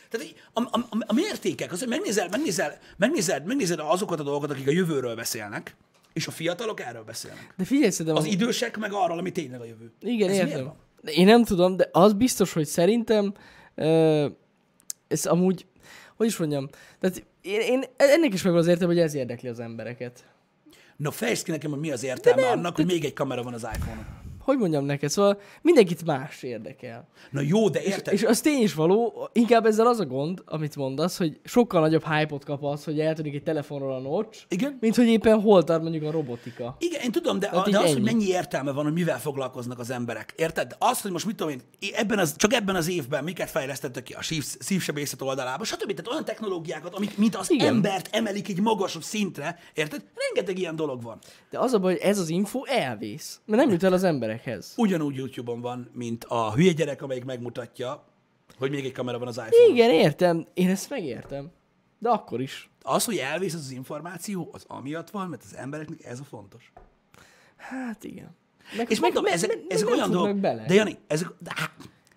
Tehát a, a, a, a mértékek, az, hogy megnézel, megnézel, megnézed, megnézed azokat a dolgokat, akik a jövőről beszélnek, és a fiatalok erről beszélnek. de figyelj, szerintem Az idősek meg arról, ami tényleg a jövő. Igen, Ez értem. van? De Én nem tudom, de az biztos, hogy szerintem ö, ez amúgy, hogy is mondjam, tehát én, én ennek is megvan az értelme, hogy ez érdekli az embereket. Na fejtsd ki nekem, hogy mi az értelme nem, annak, hogy még egy kamera van az iPhone-on. Hogy mondjam neked, szóval mindenkit más érdekel. Na jó, de érted? És az tény is való, inkább ezzel az a gond, amit mondasz, hogy sokkal nagyobb hype-ot kap az, hogy eltűnik egy telefonról a notch, Igen? mint hogy éppen hol tart mondjuk a robotika. Igen, én tudom, de, Hát de az, hogy ennyi. mennyi értelme van, hogy mivel foglalkoznak az emberek. Érted? De az, hogy most mit tudom én, ebben az, csak ebben az évben miket fejlesztettek ki a sív, szívsebészet oldalába, stb. Tehát olyan technológiákat, amik mint az Igen. embert emelik egy magasabb szintre, érted? Rengeteg ilyen dolog van. De az a baj, hogy ez az info elvész, mert nem jut el az emberekhez. Ugyanúgy YouTube-on van, mint a hülye gyerek, amelyik megmutatja, hogy még egy kamera van az iPhone. Igen, értem, én ezt megértem. De akkor is. Az, hogy elvész az, az információ, az amiatt van, mert az embereknek ez a fontos. Hát igen. Meg, És mondom, ezek, meg- ezek olyan dolgok. Bele. De Jani, ezek, de, hát,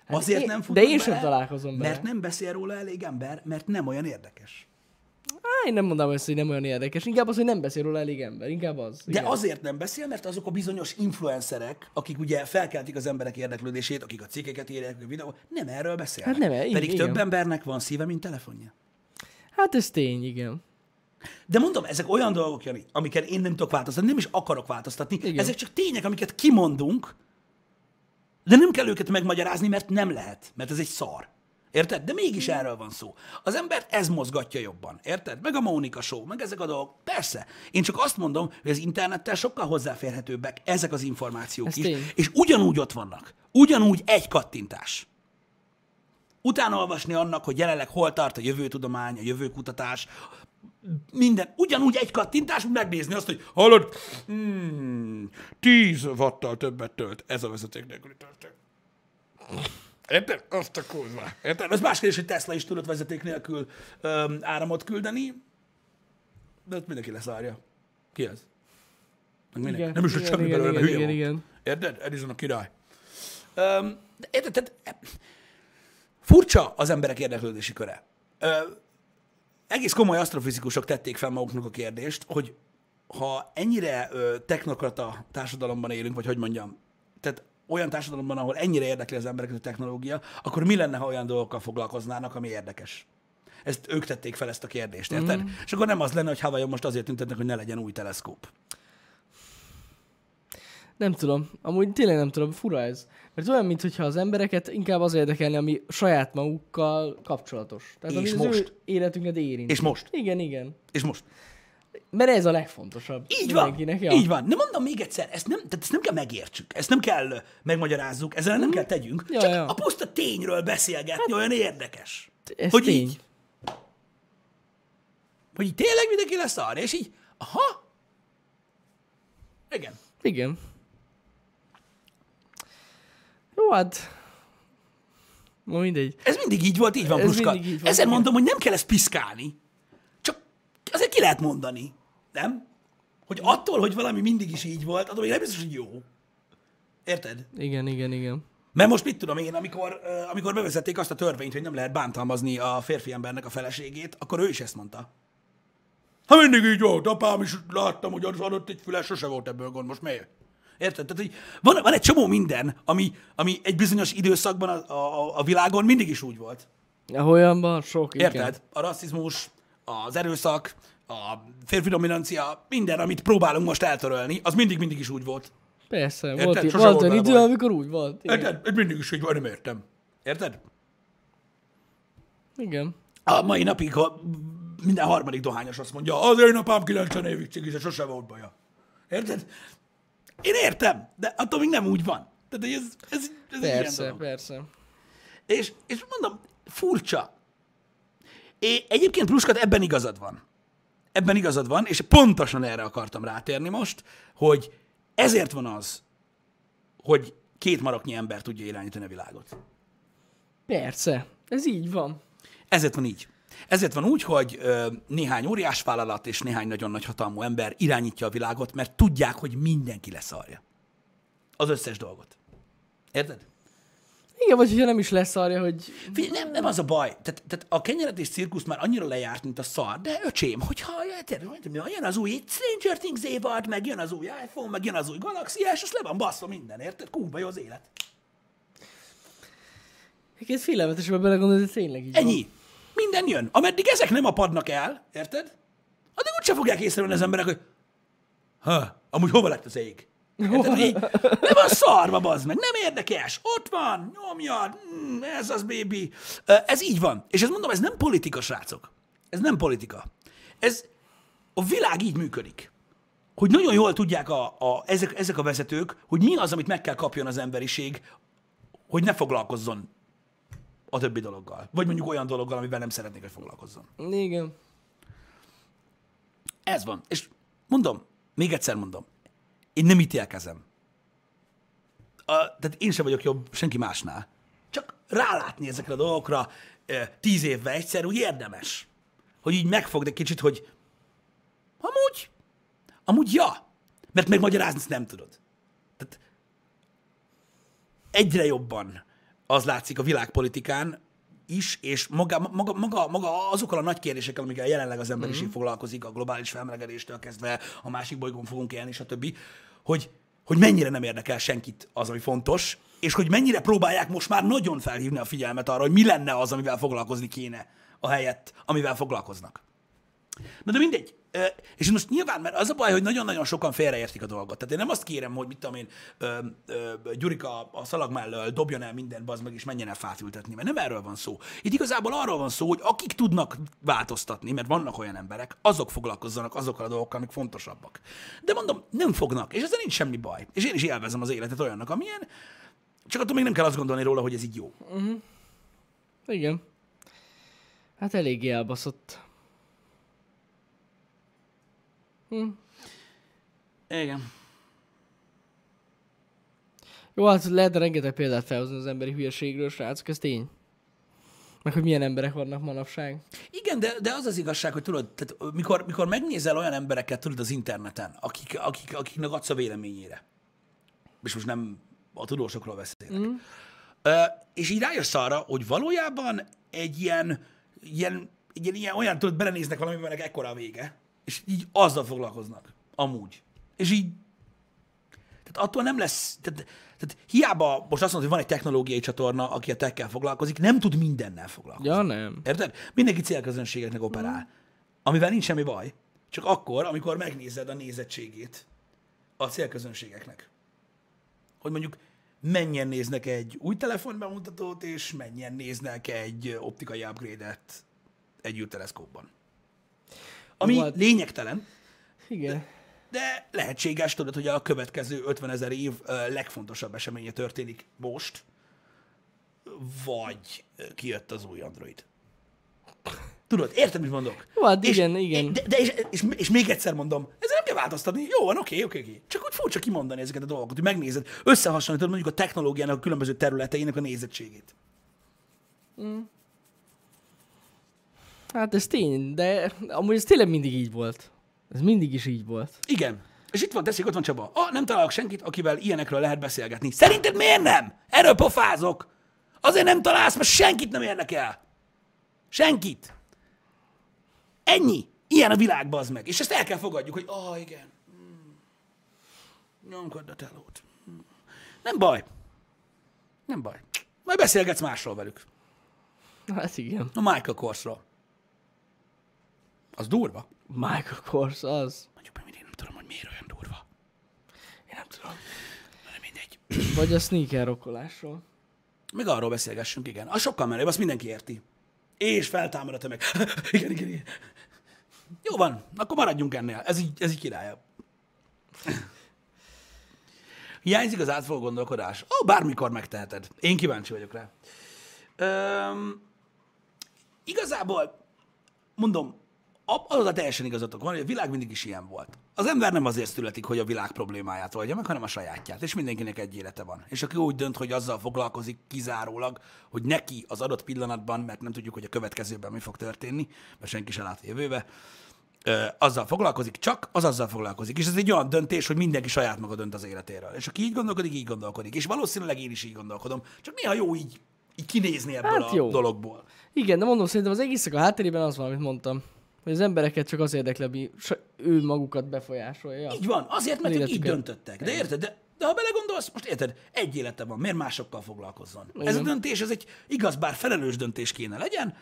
azért én- nem de futnak én sem bele, találkozom vele. Mert nem beszél róla elég ember, mert nem olyan érdekes. Én nem mondom ezt, hogy nem olyan érdekes. Inkább az, hogy nem beszél róla elég ember. Inkább az. De azért nem beszél, mert azok a bizonyos influencerek, akik ugye felkeltik az emberek érdeklődését, akik a cikkeket írják, a videó, nem erről beszélnek. Hát nem, Pedig igen. több embernek van szíve, mint telefonja. Hát ez tény, igen. De mondom, ezek olyan dolgok, Jani, amiket én nem tudok változtatni, nem is akarok változtatni. Igen. Ezek csak tények, amiket kimondunk, de nem kell őket megmagyarázni, mert nem lehet, mert ez egy szar. Érted? De mégis erről van szó. Az embert ez mozgatja jobban. Érted? Meg a Mónika Show, meg ezek a dolgok. Persze. Én csak azt mondom, hogy az internettel sokkal hozzáférhetőbbek ezek az információk Ez is. tény. És ugyanúgy ott vannak. Ugyanúgy egy kattintás. Utána olvasni annak, hogy jelenleg hol tart a jövőtudomány, a jövőkutatás, minden, ugyanúgy egy kattintás, megnézni azt, hogy hallod, hmm, 10 wattal többet tölt ez a vezeték nélküli töltő. Érted? Azt a kurva. Érted? Az más kérdés, hogy Tesla is tudott vezeték nélkül öm, áramot küldeni, de ott mindenki leszárja. Ki ez? Meg mindenki. Igen, Nem is, hogy igen, semmi igen, belőle, igen, hülye igen, igen. Érted? Edison a király. Öm, érted? Tehát, furcsa az emberek érdeklődési köre. Ö, egész komoly asztrofizikusok tették fel maguknak a kérdést, hogy ha ennyire ö, technokrata társadalomban élünk, vagy hogy mondjam, tehát olyan társadalomban, ahol ennyire érdekli az embereket a technológia, akkor mi lenne, ha olyan dolgokkal foglalkoznának, ami érdekes? Ezt ők tették fel ezt a kérdést, érted? Mm. És akkor nem az lenne, hogy Havajon most azért tüntetnek, hogy ne legyen új teleszkóp. Nem tudom. Amúgy tényleg nem tudom. Fura ez. Mert olyan, mintha az embereket inkább az érdekelni, ami saját magukkal kapcsolatos. Tehát És ami az most. ő életünket érint. És most. Igen, igen. És most. Mert ez a legfontosabb. Így van, ja. így van. De mondom még egyszer, ezt nem, tehát ezt nem kell megértsük, ezt nem kell megmagyarázzuk, ezzel nem kell tegyünk, Ja, csak ja. a puszta tényről beszélgetni olyan érdekes. Ez hogy tény. így, hogy így tényleg mindenki lesz arra, és így, aha, igen. Igen. Jó, hát... Ma mindegy. Ez mindig így volt, így van, Ez Pluska. így volt, Ezért mondom, hogy nem kell ezt piszkálni. Csak azért ki lehet mondani, nem? Hogy attól, hogy valami mindig is így volt, attól még nem biztos, hogy jó. Érted? Igen, igen, igen. Mert most mit tudom én, amikor, amikor bevezették azt a törvényt, hogy nem lehet bántalmazni a férfi embernek a feleségét, akkor ő is ezt mondta. Ha mindig így volt, apám is láttam, hogy az adott egy füles, sose volt ebből gond, most miért? Érted? Tehát, hogy van, van egy csomó minden, ami, ami egy bizonyos időszakban a, a, a világon mindig is úgy volt. Olyanban sok, igen. Érted? A rasszizmus, az erőszak, a férfi dominancia, minden, amit próbálunk most eltörölni, az mindig-mindig is úgy volt. Persze, Érted? volt, Sose volt olyan idő, amikor úgy volt. Igen. Érted? Mindig is így van, nem értem. Érted? igen. A mai napig, ha minden harmadik dohányos azt mondja, az én apám 90 évig cigis, sose volt baja. Érted? Én értem, de attól még nem úgy van. Tehát ez, ez, ez ilyen Persze, dolog. persze. És, és mondom, furcsa. É, egyébként Pluskat ebben igazad van. Ebben igazad van, és pontosan erre akartam rátérni most, hogy ezért van az, hogy két maroknyi ember tudja irányítani a világot. Persze. Ez így van. Ezért van így. Ezért van úgy, hogy ö, néhány óriás vállalat és néhány nagyon nagy hatalmú ember irányítja a világot, mert tudják, hogy mindenki leszarja. Az összes dolgot. Érted? Igen, vagy hogyha nem is lesz arja, hogy Figyelj, nem, nem az a baj. Tehát, tehát a kenyeretés cirkusz már annyira lejárt, mint a szar, de öcsém, hogyha jön az új Stranger Things évad, meg jön az új iPhone, meg jön az új Galaxy, és az le van baszva minden, érted? Kurva jó az élet. ez félelmetes, hogy belegondolni, hogy tényleg így van. Ennyi. Minden jön. Ameddig ezek nem apadnak el, érted? Addig úgyse fogják észrevenni az emberek, hogy ha, amúgy hova lett az ég? Érted, hogy így, nem van szarva, bazd meg, nem érdekes, ott van, nyomjad, mm, ez az, baby. Ez így van. És ezt mondom, ez nem politika, srácok. Ez nem politika. Ez, a világ így működik. Hogy nagyon jól tudják a, a, ezek, ezek a vezetők, hogy mi az, amit meg kell kapjon az emberiség, hogy ne foglalkozzon a többi dologgal. Vagy mondjuk olyan dologgal, amivel nem szeretnék, hogy foglalkozzon. Igen. Ez van. És mondom, még egyszer mondom, én nem ítélkezem. A, tehát én sem vagyok jobb senki másnál. Csak rálátni ezekre a dolgokra tíz évvel egyszer úgy érdemes. Hogy így megfogd egy kicsit, hogy amúgy, amúgy ja, mert megmagyarázni ezt nem tudod. Tehát egyre jobban az látszik a világpolitikán is, és maga, maga, maga, maga azokkal a nagy kérdésekkel, amikkel jelenleg az emberiség mm-hmm. foglalkozik, a globális felmelegedéstől kezdve, a másik bolygón fogunk élni, stb., hogy, hogy mennyire nem érdekel senkit az, ami fontos, és hogy mennyire próbálják most már nagyon felhívni a figyelmet arra, hogy mi lenne az, amivel foglalkozni kéne, a helyet, amivel foglalkoznak. Na de mindegy. És most nyilván, mert az a baj, hogy nagyon-nagyon sokan félreértik a dolgot. Tehát én nem azt kérem, hogy mit tudom én, ö, ö, Gyurika a szalag mellől dobjon el mindent, bazd meg, és menjen el fát ültetni, mert nem erről van szó. Itt igazából arról van szó, hogy akik tudnak változtatni, mert vannak olyan emberek, azok foglalkozzanak azokkal a dolgokkal, amik fontosabbak. De mondom, nem fognak, és ezzel nincs semmi baj. És én is élvezem az életet olyannak, amilyen, csak attól még nem kell azt gondolni róla, hogy ez így jó. Igen. Hát eléggé elbaszott. Igen. Jó, hát lehet rengeteg példát felhozni az emberi hülyeségről, srácok, ez tény. Meg hogy milyen emberek vannak manapság. Igen, de, de az az igazság, hogy tudod, tehát mikor, mikor megnézel olyan embereket, tudod, az interneten, akik, akik, akiknek adsz a véleményére, és most nem a tudósokról beszélek, mm. Ö, és így rájössz arra, hogy valójában egy ilyen, ilyen, egy ilyen, ilyen olyan, tudod, belenéznek valamiben, ekkora a vége, és így azzal foglalkoznak, amúgy. És így, tehát attól nem lesz, tehát, tehát hiába most azt mondod, hogy van egy technológiai csatorna, aki a tekkel foglalkozik, nem tud mindennel foglalkozni. Ja, nem. Érted? Mindenki célközönségeknek operál. Amivel nincs semmi baj. Csak akkor, amikor megnézed a nézettségét a célközönségeknek. Hogy mondjuk mennyien néznek egy új telefonbemutatót, és mennyien néznek egy optikai upgrade-et egy űrteleszkópban. Ami hát- lényegtelen, Igen. de lehetséges, tudod, hogy a következő 50 ezer év legfontosabb eseménye történik most, vagy kijött az új Android. Tudod, érted, mit mondok? Hát és, igen, igen. De, de és, és, és, még egyszer mondom, ezzel nem kell változtatni. Jó van, oké, oké, oké. Csak úgy furcsa kimondani ezeket a dolgokat, hogy megnézed, összehasonlítod mondjuk a technológiának a különböző területeinek a nézettségét. Hát ez tény, de amúgy ez tényleg mindig így volt. Ez mindig is így volt. Igen. És itt van, tessék, ott van Csaba. Ah, nem találok senkit, akivel ilyenekről lehet beszélgetni. Szerinted miért nem? Erről pofázok. Azért nem találsz, mert senkit nem érdekel. Senkit. Ennyi. Ilyen a világ, bazd meg. És ezt el kell fogadjuk, hogy ah, igen. Hmm. Nyomkod a telót. Hmm. Nem baj. Nem baj. Majd beszélgetsz másról velük. Hát igen. A Michael Korsról. Az durva. Michael Kors az. Mondjuk meg mindig nem tudom, hogy miért olyan durva. Én nem tudom. De mindegy. Vagy a sneaker rokkolásról. Még arról beszélgessünk, igen. Az sokkal menőbb, azt mindenki érti. És feltámad a tömeg. igen, igen, igen. Jó van, akkor maradjunk ennél. Ez így, ez így királyabb. Hiányzik az átfogó gondolkodás. Ó, bármikor megteheted. Én kíváncsi vagyok rá. Öm, igazából, mondom, ab- az a teljesen igazatok van, hogy a világ mindig is ilyen volt. Az ember nem azért születik, hogy a világ problémáját oldja meg, hanem a sajátját. És mindenkinek egy élete van. És aki úgy dönt, hogy azzal foglalkozik kizárólag, hogy neki az adott pillanatban, mert nem tudjuk, hogy a következőben mi fog történni, mert senki se lát a jövőbe, azzal foglalkozik, csak az azzal foglalkozik. És ez egy olyan döntés, hogy mindenki saját maga dönt az életéről. És aki így gondolkodik, így gondolkodik. És valószínűleg én is így gondolkodom. Csak néha jó így, így kinézni ebből Hát a jó. dologból. Igen, de mondom, szerintem az egésznek a hátterében az van, amit mondtam. Hogy az embereket csak az érdekli, ami ő magukat befolyásolja. Így van, azért, mert ők így döntöttek. De érted? De, de ha belegondolsz, most érted, egy élete van, miért másokkal foglalkozzon? Igen. Ez a döntés, ez egy igaz, bár felelős döntés kéne legyen,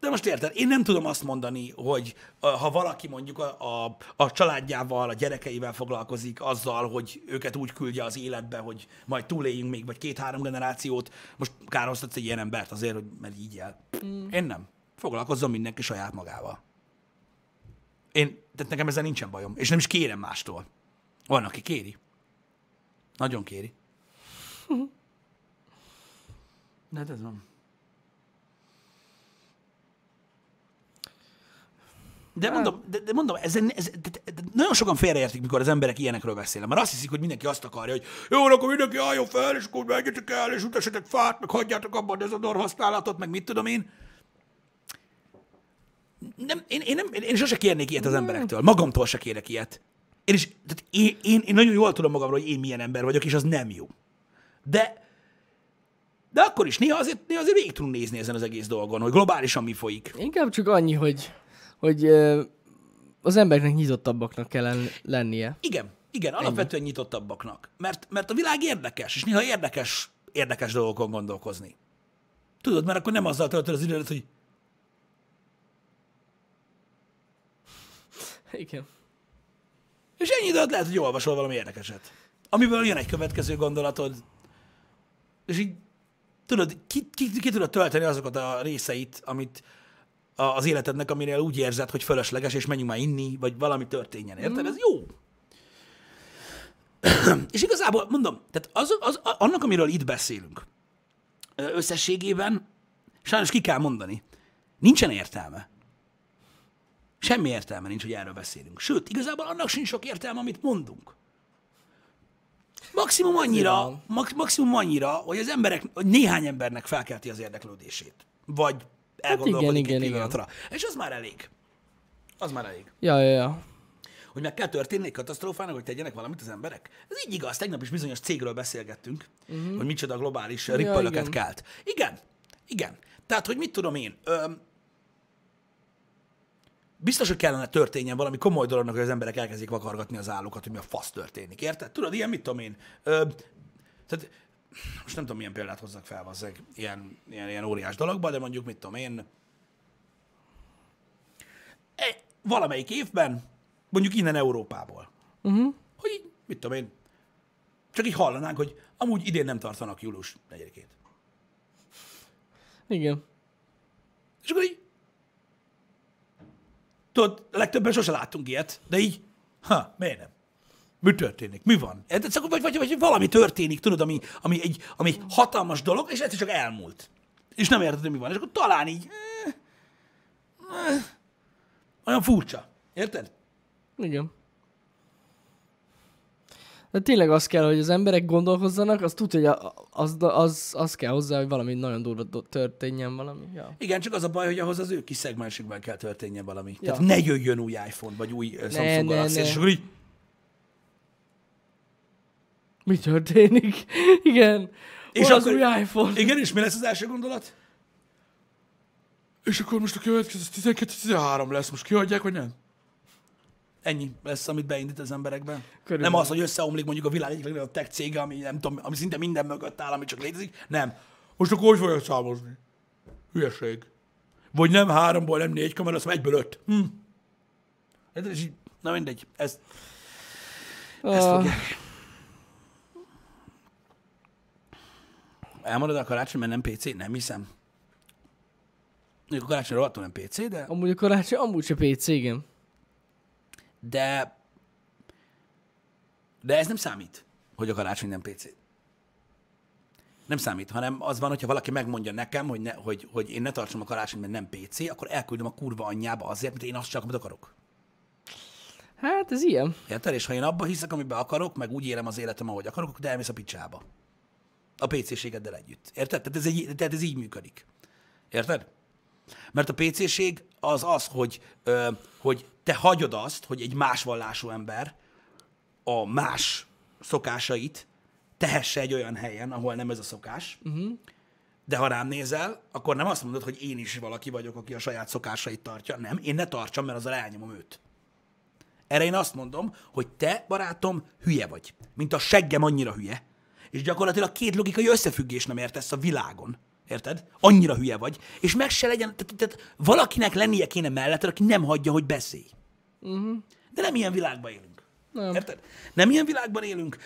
de most érted, én nem tudom azt mondani, hogy ha valaki mondjuk a, a, a családjával, a gyerekeivel foglalkozik azzal, hogy őket úgy küldje az életbe, hogy majd túléljünk még, vagy két-három generációt, most kárhoztatsz egy ilyen embert azért, hogy mert így el. Mm. Én nem. Foglalkozzon mindenki saját magával. Én, tehát nekem ezzel nincsen bajom, és nem is kérem mástól. Van, aki kéri. Nagyon kéri. De hát ez van. De mondom, de, de mondom ez, ez, de, de, de nagyon sokan félreértik, mikor az emberek ilyenekről beszélnek. Mert azt hiszik, hogy mindenki azt akarja, hogy jó, akkor mindenki álljon fel, és akkor menjetek el, és utassatok fát, meg hagyjátok abban a dezodor használatot, meg mit tudom én. Nem, én, én, nem, én sose kérnék ilyet az emberektől. Magamtól se kérek ilyet. Én, is, tehát én, én, én nagyon jól tudom magamról, hogy én milyen ember vagyok, és az nem jó. De, de akkor is néha azért, néha azért végig tudunk nézni ezen az egész dolgon, hogy globálisan mi folyik. Inkább csak annyi, hogy, hogy az embereknek nyitottabbaknak kell len- lennie. Igen, igen, alapvetően nyitottabbaknak. Mert, mert a világ érdekes, és néha érdekes, érdekes dolgokon gondolkozni. Tudod, mert akkor nem azzal töltöd az időt, hogy Igen. és ennyi időt lehet, hogy olvasol valami érdekeset. Amiből jön egy következő gondolatod, és így tudod, ki, ki, ki tudod tölteni azokat a részeit, amit a- az életednek, aminél úgy érzed, hogy fölösleges, és menjünk már inni, vagy valami történjen. Érted? Ez jó. és igazából, mondom, tehát az, az, annak, amiről itt beszélünk, összességében, sajnos ki kell mondani, nincsen értelme. Semmi értelme nincs, hogy erről beszélünk. Sőt, igazából annak sincs sok értelme, amit mondunk. Maximum annyira, max, maximum annyira, hogy az emberek, hogy néhány embernek felkelti az érdeklődését. Vagy elgondolkodik igen, egy igen, igen. pillanatra. És az már elég. Az már elég. Ja, ja, ja. Hogy meg kell történni egy katasztrófának, hogy tegyenek valamit az emberek. Ez így igaz. Tegnap is bizonyos cégről beszélgettünk, uh-huh. hogy micsoda globális ja, rippölöket igen. kelt. Igen, igen. Tehát, hogy mit tudom én, öm, biztos, hogy kellene történjen valami komoly dolognak, hogy az emberek elkezdik vakargatni az állukat, hogy mi a fasz történik. Érted? Tudod, ilyen mit tudom én. Ö, tehát, most nem tudom, milyen példát hozzak fel, vazzeg, ilyen, ilyen, ilyen óriás dologba, de mondjuk, mit tudom én, e, valamelyik évben, mondjuk innen Európából, Uh-huh. hogy így, mit tudom én, csak így hallanánk, hogy amúgy idén nem tartanak július 4-ét. Igen. És akkor így, tudod, legtöbben sose láttunk ilyet, de így, ha, miért nem? Mi történik? Mi van? Érted? Csak, vagy, vagy, vagy valami történik, tudod, ami, ami, egy, ami egy hatalmas dolog, és egyszer csak elmúlt. És nem érted, mi van. És akkor talán így, eh, olyan furcsa. Érted? Igen. De tényleg az kell, hogy az emberek gondolkozzanak, az tudja, hogy az, az, az kell hozzá, hogy valami nagyon durva történjen valami. Ja. Igen, csak az a baj, hogy ahhoz az ő kis szegmensükben kell történjen valami. Ja. Tehát ne jöjjön új iPhone, vagy új Samsung ne, Galaxy, ne. és akkor így, Mi történik? Igen. És És az akkor- új iPhone. Igen, és mi lesz az első gondolat? És akkor most a következő 12-13 lesz, most kiadják, vagy nem? Ennyi lesz, amit beindít az emberekben. Körülbelül. Nem az, hogy összeomlik mondjuk a világ egyik legnagyobb tech cége, ami, nem tudom, ami szinte minden mögött áll, ami csak létezik. Nem. Most akkor hogy fogják számozni? Hülyeség. Vagy nem háromból, nem négy kamera, hanem egyből öt. Hm. Ez is így, na mindegy, ezt, ezt fogják. Elmarad a karácsony, mert nem PC? Nem hiszem. Mondjuk a karácsony rohadtul nem PC, de, amúgy a karácsony, amúgy se PC, igen. De, de ez nem számít, hogy a karácsony nem PC. Nem számít, hanem az van, hogyha valaki megmondja nekem, hogy, ne, hogy, hogy én ne tartsam a karácsony, mert nem PC, akkor elküldöm a kurva anyjába azért, mert én azt csak, amit akarok. Hát ez ilyen. Érted? És ha én abba hiszek, amiben akarok, meg úgy élem az életem, ahogy akarok, akkor elmész a picsába. A PC-ségeddel együtt. Érted? Tehát ez, egy, tehát ez így működik. Érted? Mert a PC-ség az az, hogy, ö, hogy te hagyod azt, hogy egy más vallású ember a más szokásait tehesse egy olyan helyen, ahol nem ez a szokás. Uh-huh. De ha rám nézel, akkor nem azt mondod, hogy én is valaki vagyok, aki a saját szokásait tartja. Nem, én ne tartsam, mert azzal elnyomom őt. Erre én azt mondom, hogy te, barátom, hülye vagy. Mint a seggem annyira hülye. És gyakorlatilag két logikai összefüggés nem értesz a világon. Érted? Annyira hülye vagy. És meg se legyen, tehát, tehát valakinek lennie kéne mellett, aki nem hagyja, hogy beszélj. Uh-huh. De nem ilyen világban élünk. Nem. Érted? Nem ilyen világban élünk.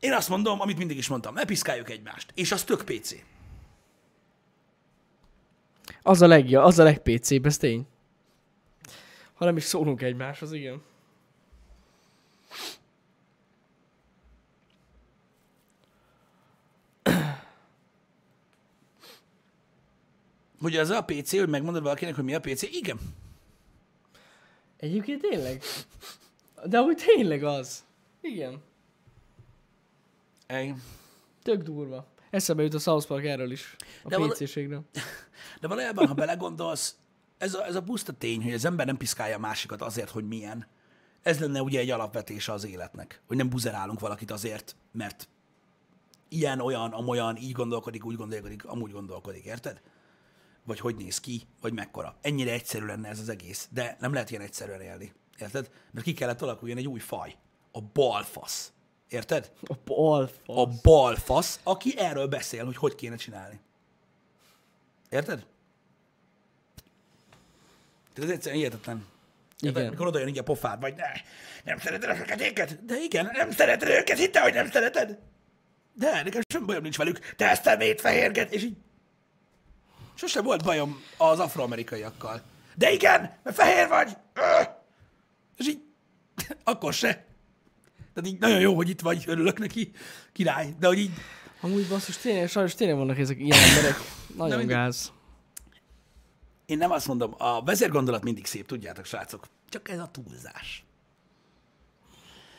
Én azt mondom, amit mindig is mondtam, ne piszkáljuk egymást. És az tök PC. Az a legja, az a legpc ez tény. Ha nem is szólunk egymáshoz, igen. Hogy ez a PC, hogy megmondod valakinek, hogy mi a PC? Igen. Egyébként tényleg? De úgy tényleg az. Igen. Igen. Tök durva. Eszembe jut a South Park erről is. A De vala- PC-ségről. De valójában, ha belegondolsz, ez a, ez a puszta tény, hogy az ember nem piszkálja a másikat azért, hogy milyen. Ez lenne ugye egy alapvetése az életnek. Hogy nem buzerálunk valakit azért, mert ilyen, olyan, amolyan, így gondolkodik, úgy gondolkodik, amúgy gondolkodik, érted? Vagy hogy néz ki, vagy mekkora. Ennyire egyszerű lenne ez az egész, de nem lehet ilyen egyszerűen élni. Érted? Mert ki kellett alakuljon egy új faj. A balfasz. Érted? A balfa. a balfasz, aki erről beszél, hogy hogy kéne csinálni. Érted? Tehát ez egyszerűen hihetetlen. Érted? Igen. Mikor oda jön így a pofád, vagy ne, nem szereted a feketéket? De igen, nem szereted őket, hitte, hogy nem szereted. De nekem sem bajom nincs velük, te ezt a fehérget, és így sose volt bajom az afroamerikaiakkal. De igen, mert fehér vagy. És így, akkor se. Tehát így nagyon jó, hogy itt vagy, örülök neki, király. De hogy így, Amúgy basszus, tényleg, sajnos tényleg vannak ezek ilyen emberek. Nagyon mindegy. gáz. én nem azt mondom, a vezérgondolat mindig szép, tudjátok, srácok. Csak ez a túlzás.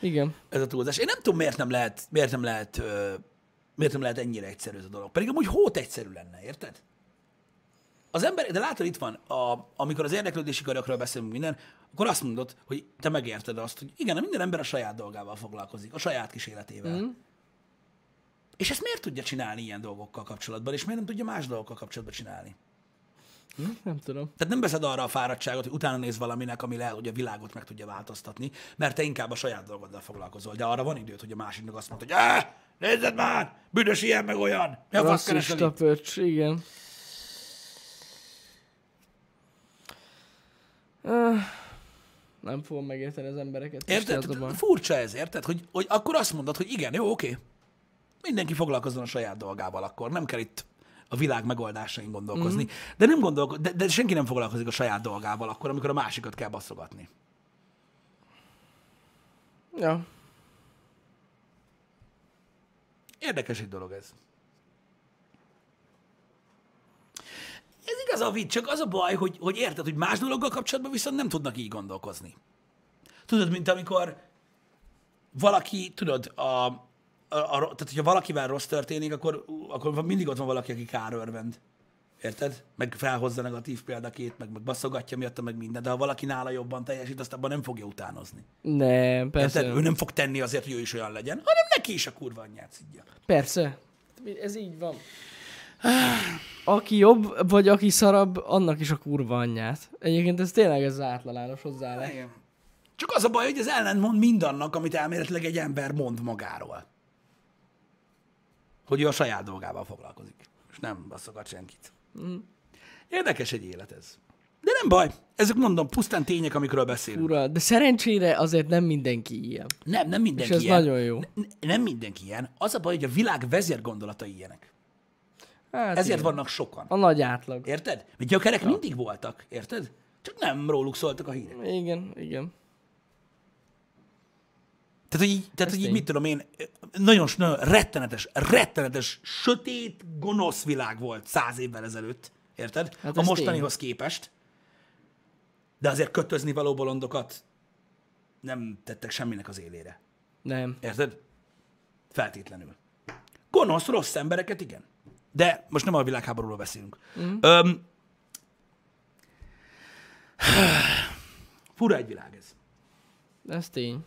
Igen. Ez a túlzás. Én nem tudom, miért nem lehet, miért nem lehet, miért nem lehet ennyire egyszerű ez a dolog. Pedig amúgy hót egyszerű lenne, érted? Az ember, de látod, itt van, a, amikor az érdeklődési körökről beszélünk minden, akkor azt mondod, hogy te megérted azt, hogy igen, minden ember a saját dolgával foglalkozik, a saját kis életével. Mm. És ezt miért tudja csinálni ilyen dolgokkal kapcsolatban, és miért nem tudja más dolgokkal kapcsolatban csinálni? Hm? Nem tudom. Tehát nem veszed arra a fáradtságot, hogy utána néz valaminek, ami lehet, hogy a világot meg tudja változtatni, mert te inkább a saját dolgoddal foglalkozol. De arra van időt, hogy a másiknak azt mondod, hogy nézzed már, büdös ilyen meg olyan. Mi a fasz keresel Rasszista itt?" pöcs, igen. Ah, Nem fogom megérteni az embereket. Érted? Furcsa ez, érted? Hogy, hogy akkor azt mondod, hogy igen, jó, oké. Mindenki foglalkozzon a saját dolgával akkor. Nem kell itt a világ megoldásain gondolkozni. Mhm. Mm. De, nem gondolko- de, de senki nem foglalkozik a saját dolgával akkor, amikor a másikat kell baszogatni. Ja. Érdekes egy dolog ez. Ez az a vicc, csak az a baj, hogy, hogy érted, hogy más dologgal kapcsolatban viszont nem tudnak így gondolkozni. Tudod, mint amikor valaki, tudod, a, a, a, tehát hogyha valakivel rossz történik, akkor, akkor mindig ott van valaki, aki kárörvend. Érted? Meg felhozza negatív példakét, meg, meg baszogatja miatta, meg minden. De ha valaki nála jobban teljesít, azt abban nem fogja utánozni. Nem, persze. Érted? Ő nem fog tenni azért, hogy ő is olyan legyen, hanem neki is a kurva anyját szidja. Persze. Ez így van. Aki jobb, vagy aki szarabb, annak is a kurva anyját. Egyébként ez tényleg ez átlalános hozzá. Igen. Csak az a baj, hogy ez ellentmond mindannak, amit elméletileg egy ember mond magáról. Hogy ő a saját dolgával foglalkozik. És nem basszogat senkit. Mm. Érdekes egy élet ez. De nem baj. Ezek mondom, pusztán tények, amikről beszélünk. Ura, de szerencsére azért nem mindenki ilyen. Nem, nem És mindenki ez ilyen. nagyon jó. N- nem mindenki ilyen. Az a baj, hogy a világ vezérgondolatai ilyenek. Hát Ezért igen. vannak sokan. A nagy átlag. Érted? Mert gyökerek mindig voltak, érted? Csak nem róluk szóltak a hírek. Igen, igen. Tehát, hogy így, tehát, hogy így tény. mit tudom én, nagyon, nagyon rettenetes, rettenetes, sötét, gonosz világ volt száz évvel ezelőtt, érted? Hát a mostanihoz képest. De azért kötözni való bolondokat nem tettek semminek az élére. Nem. Érted? Feltétlenül. Gonosz, rossz embereket, igen. De most nem a világháborúról beszélünk. Mm. Öm, fura egy világ ez. Ez tény.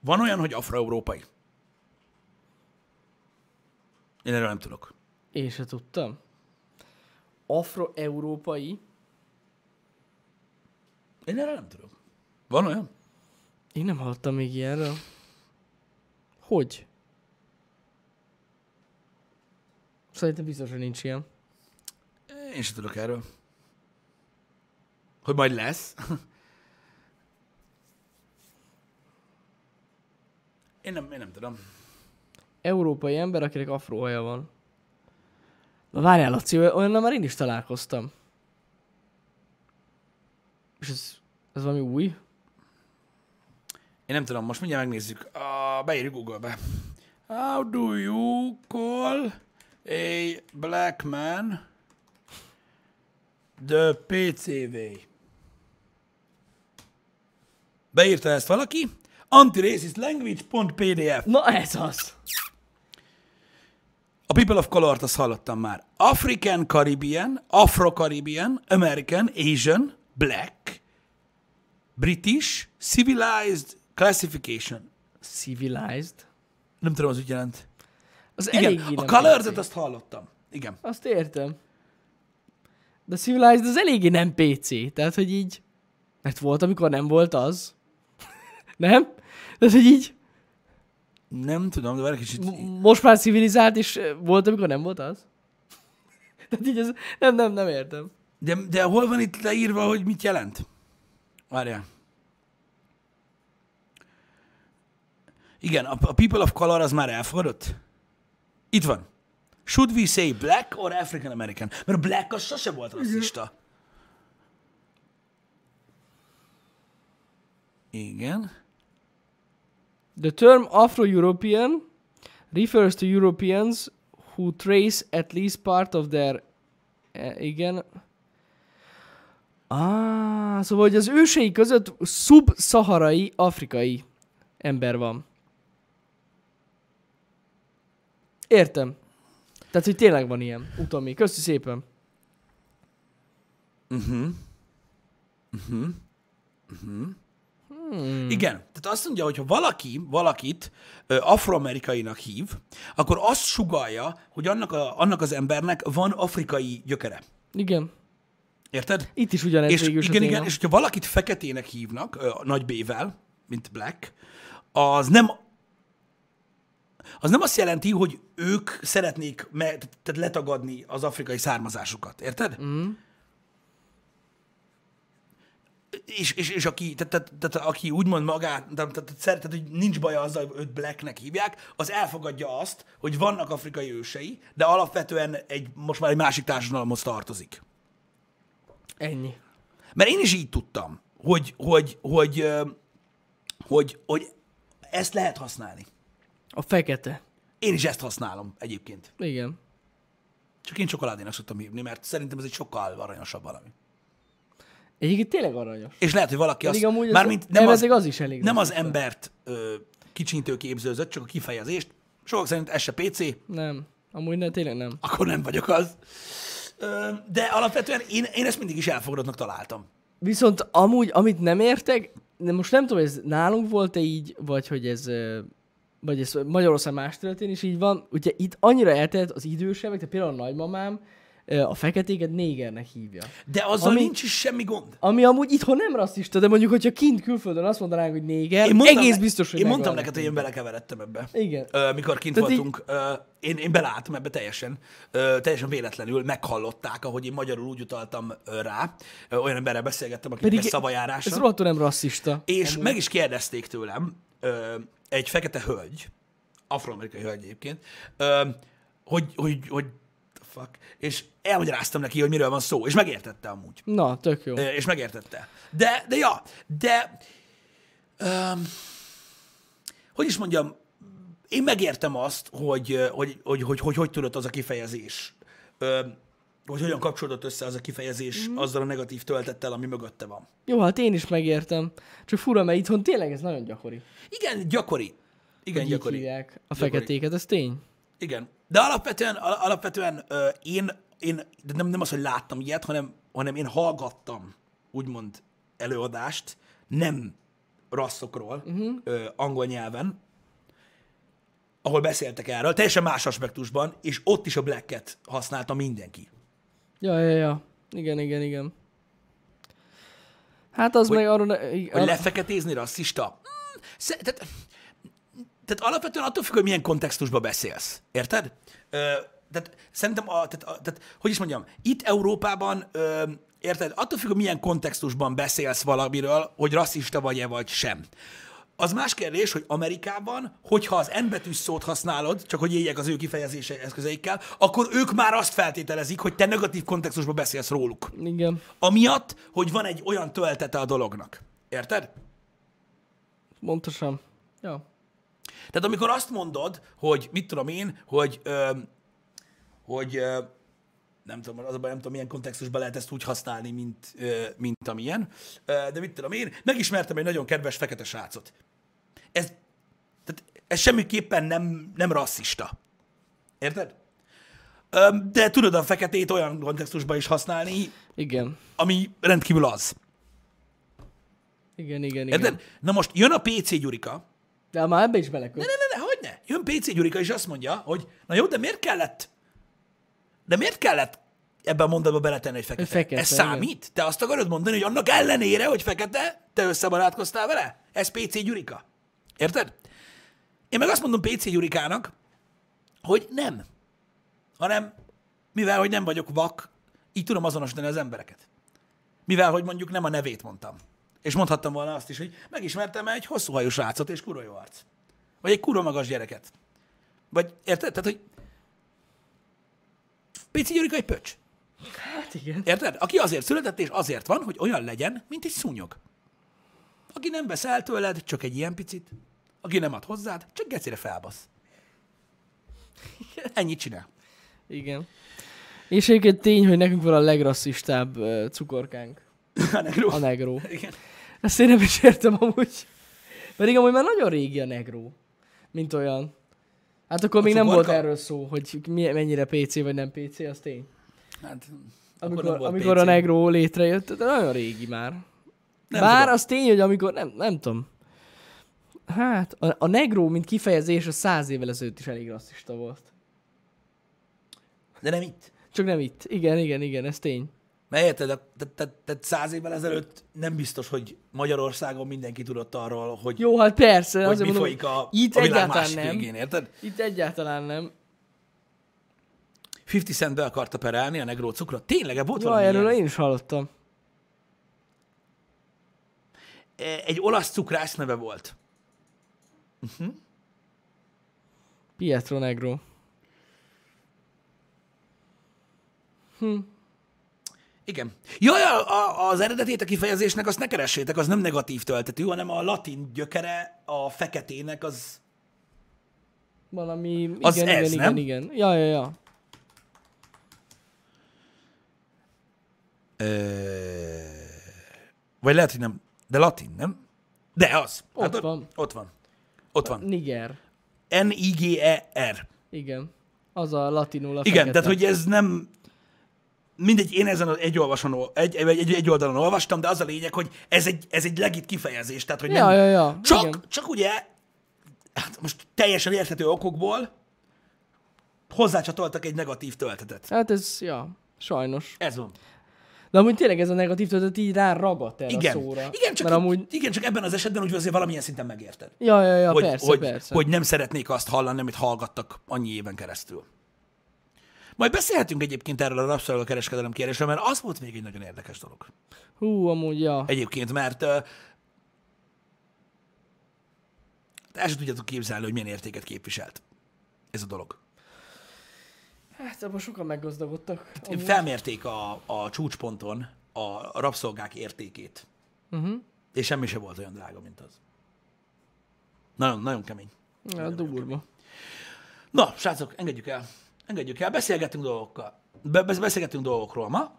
Van olyan, hogy afroeurópai? Én erről nem tudok. Én se tudtam. Afro-európai. Én erről nem tudok. Van olyan? Én nem hallottam még ilyenről. Hogy? Szerintem biztos, hogy nincs ilyen. Én sem tudok erről. Hogy majd lesz? Én nem, én nem tudom. Európai ember, akinek afróhaja van. Na várjál, Laci, olyannal már én is találkoztam. És ez, ez valami új? Én nem tudom, most mindjárt megnézzük. Uh, beírjuk Google-be. How do you call a black man the PCV? Beírta ezt valaki? Antiracistlanguage.pdf Na ez az! A People of Color-t azt hallottam már. African Caribbean, Afro-Caribbean, American, Asian, Black, British, Civilized Classification. Civilized. Nem tudom, az úgy jelent. Az Igen, a nem color PC. azt hallottam. Igen. Azt értem. De Civilized az eléggé nem PC. Tehát, hogy így... Mert volt, amikor nem volt az. nem? Tehát, hogy így... Nem tudom, de várj kicsit. m- Most már civilizált, és volt, amikor nem volt az? Tehát így ez... Nem, nem, nem értem. De, de hol van itt leírva, hogy mit jelent? Várjál. Igen, a, a People of Color az már elfogadott? Itt van. Should we say black or African American? Mert a black az sose volt rasszista. Igen. The term Afro-European refers to Europeans who trace at least part of their... eh, igen. Ah, szóval, hogy az ősei között szub-szaharai afrikai ember van. Értem. Tehát, hogy tényleg van ilyen. Utomi. Köszi szépen. Igen. Tehát azt mondja, hogy ha valaki valakit ö, afroamerikainak hív, akkor azt sugalja, hogy annak, a, annak az embernek van afrikai gyökere. Igen. Érted? Itt is ugyanez És végül igen, igen, és hogyha valakit feketének hívnak, ö, nagy B-vel, mint Black, az nem az nem azt jelenti, hogy ők szeretnék me, tehát letagadni az afrikai származásukat, érted? Mm. És, és, és aki, tehát, tehát, tehát, aki úgymond magát, tehát, tehát, tehát, tehát, hogy nincs baja azzal, hogy őt Blacknek hívják, az elfogadja azt, hogy vannak afrikai ősei, de alapvetően egy, most már egy másik társadalomhoz tartozik. Ennyi. Mert én is így tudtam, hogy, hogy, hogy, ö, hogy, hogy ezt lehet használni. A fekete. Én is ezt használom egyébként. Igen. Csak én csokoládénak szoktam hívni, mert szerintem ez egy sokkal aranyosabb valami. Egyébként tényleg aranyos. És lehet, hogy valaki Pedig azt, amúgy az- mármint nem az, az is elég nem az embert ö, kicsintő képzőzött, csak a kifejezést. Sokak szerint ez se PC, Nem. Amúgy ne, tényleg nem. akkor nem vagyok az. Ö, de alapvetően én, én ezt mindig is elfogadottnak találtam. Viszont amúgy, amit nem értek, de most nem tudom, ez nálunk volt-e így, vagy hogy ez, vagy ez Magyarország más területén is így van. Ugye itt annyira eltelt az idősebbek, tehát például a nagymamám a feketéket négernek hívja. De azzal Ami- nincs is semmi gond. Ami amúgy itthon nem rasszista, de mondjuk, hogyha kint külföldön azt mondanánk, hogy néger, Én mondtam, egész ne- biztos, hogy Én mondtam neked, hogy én belekeveredtem ebbe. Igen. Ö, mikor kint Tehát így- voltunk, ö, én, én beleálltam ebbe teljesen, ö, teljesen véletlenül, meghallották, ahogy én magyarul úgy utaltam ö, rá. Ö, olyan emberrel beszélgettem, aki Pedig egy szavajárásra. Ez rohadtul nem rasszista. És meg is kérdezték tőlem ö, egy fekete hölgy, afroamerikai hölgy egyébként, hogy, hogy, hogy the fuck, és elmagyaráztam neki, hogy miről van szó, és megértette amúgy. Na, tök jó. És megértette. De, de ja, de öm, hogy is mondjam, én megértem azt, hogy hogy, hogy, hogy, hogy, hogy tudott az a kifejezés, öm, hogy hogyan kapcsolódott össze az a kifejezés mm. azzal a negatív töltettel, ami mögötte van. Jó, hát én is megértem. Csak fura, mert itthon tényleg ez nagyon gyakori. Igen, gyakori. Igen, Hogy gyakori. hívják a Gyakori. feketéket, ez tény. Igen. De alapvetően, al- alapvetően ö, én, én de nem, nem az, hogy láttam ilyet, hanem, hanem én hallgattam, úgymond, előadást, nem rasszokról, uh-huh. ö, angol nyelven, ahol beszéltek erről, teljesen más aspektusban, és ott is a blacket használta mindenki. Ja, ja, ja. Igen, igen, igen. Hát az Hogy- meg arról... Hogy arra- lefeketézni rasszista? Mm, sze- tehát, tehát alapvetően attól függ, hogy milyen kontextusban beszélsz. Érted? Ö, tehát szerintem, a, tehát, a, tehát, hogy is mondjam, itt Európában, ö, érted, attól függ, hogy milyen kontextusban beszélsz valamiről, hogy rasszista vagy-e vagy sem. Az más kérdés, hogy Amerikában, hogyha az N szót használod, csak hogy éljek az ő kifejezése eszközeikkel, akkor ők már azt feltételezik, hogy te negatív kontextusban beszélsz róluk. Igen. Amiatt, hogy van egy olyan töltete a dolognak. Érted? Pontosan. Ja. Tehát amikor azt mondod, hogy mit tudom én, hogy, ö, hogy ö, nem tudom, az a baj, nem tudom, milyen kontextusban lehet ezt úgy használni, mint, ö, mint amilyen, ö, de mit tudom én, megismertem egy nagyon kedves fekete srácot. Ez, tehát ez semmiképpen nem, nem rasszista. Érted? De tudod a feketét olyan kontextusban is használni, Igen. ami rendkívül az. Igen, igen, igen. Érted? Na most jön a PC Gyurika, De már ebbe is beleköt. Ne, ne, ne, hogy ne? Jön PC Gyurika, és azt mondja, hogy na jó, de miért kellett, de miért kellett ebben a mondatba beletenni, hogy fekete? Fekete, Ez igen. számít? Te azt akarod mondani, hogy annak ellenére, hogy fekete, te összebarátkoztál vele? Ez PC Gyurika. Érted? Én meg azt mondom PC Gyurikának, hogy nem. Hanem, mivel, hogy nem vagyok vak, így tudom azonosítani az embereket. Mivel, hogy mondjuk nem a nevét mondtam. És mondhattam volna azt is, hogy megismertem egy hosszú hajú srácot és kurva jó arc. Vagy egy kurva magas gyereket. Vagy érted? Tehát, hogy Pici Gyurika egy pöcs. Hát igen. Érted? Aki azért született, és azért van, hogy olyan legyen, mint egy szúnyog. Aki nem vesz el tőled, csak egy ilyen picit. Aki nem ad hozzád, csak gecire felbasz. Ennyit csinál. Igen. És egyébként tény, hogy nekünk van a legrasszistább uh, cukorkánk. A negró. A negró. Igen. Ezt én nem is értem amúgy. Pedig amúgy már nagyon régi a negró. Mint olyan. Hát akkor még nem volt cukorka? erről szó, hogy mi, mennyire PC vagy nem PC, az tény. Hát, Amikor, amikor PC. a negró létrejött, de nagyon régi már. Nem Bár tudom. az tény, hogy amikor, nem, nem tudom. Hát, a, a negró, mint kifejezés, a száz évvel ezelőtt is elég rasszista volt. De nem itt. Csak nem itt. Igen, igen, igen, ez tény. Mert érted, száz évvel ezelőtt nem biztos, hogy Magyarországon mindenki tudott arról, hogy, Jó, hát persze. hogy mi mondom, folyik a, itt a világ egyáltalán másik nem. végén, érted? Itt egyáltalán nem. 50 Cent be akarta perelni a negró cukrot. Tényleg, volt Jaj, erről én is hallottam. Egy olasz cukrász neve volt. Pietro Negro. Igen. Jaj, a, az eredetét a kifejezésnek azt ne keressétek, az nem negatív töltetű, hanem a latin gyökere a feketének az... Valami... Az igen, ez, igen, nem? igen, igen. Ja, ja, ja. Ö... Vagy lehet, hogy nem. De latin, nem? De az. Ott van. Ott van. Ott van. Niger. N-I-G-E-R. Igen. Az a latinul a Igen, fekete. tehát hogy ez nem... Mindegy, én ezen az egy, olvason, egy, egy, egy, egy oldalon olvastam, de az a lényeg, hogy ez egy, ez egy legit kifejezés, tehát hogy nem... Ja, ja, ja. Csak, Igen. csak ugye, hát most teljesen érthető okokból hozzácsatoltak egy negatív töltetet. Hát ez, ja, sajnos. Ez van. De amúgy tényleg ez a negatív töltet így rá ragadt erre Igen. a szóra. Igen, csak, Mert amúgy, igen, csak ebben az esetben úgy azért valamilyen szinten megérted. ja, ja, ja, hogy, persze, hogy, persze. hogy nem szeretnék azt hallani, amit hallgattak annyi éven keresztül. Majd beszélhetünk egyébként erről a rabszolgakereskedelem kérdésről, mert az volt még egy nagyon érdekes dolog. Hú, amúgy, ja. Egyébként, mert uh, el sem tudjátok képzelni, hogy milyen értéket képviselt ez a dolog. Hát abban sokan meggazdagodtak. amúgy. Felmérték a, a csúcsponton a rabszolgák értékét, Uh-huh. és semmi se volt olyan drága, mint az. Nagyon, nagyon kemény. Ja, durva. Na, srácok, engedjük el. Engedjük el. Beszélgetünk dolgokkal. Be, be- beszélgetünk dolgokról ma.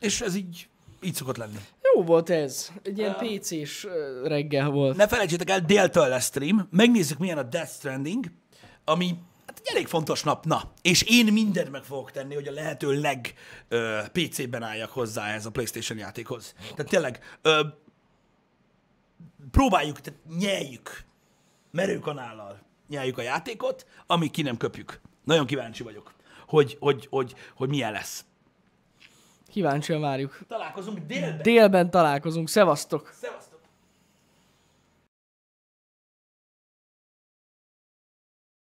És ez így, így szokott lenni. Jó volt ez. Egy ilyen PC-s ö, reggel volt. Ne felejtsétek el, déltől lesz stream. Megnézzük, milyen a Death Stranding, ami egy elég fontos nap. Na, és én mindent meg fogok tenni, hogy a lehető leg ö, PC-ben álljak hozzá ez a PlayStation játékhoz. Tehát tényleg, ö, próbáljuk, tehát nyeljük merőkanállal nyeljük a játékot, amíg ki nem köpjük. Nagyon kíváncsi vagyok, hogy, hogy, hogy, hogy milyen lesz. Kíváncsian várjuk. Találkozunk délben. Délben találkozunk. Szevasztok! Szevasz!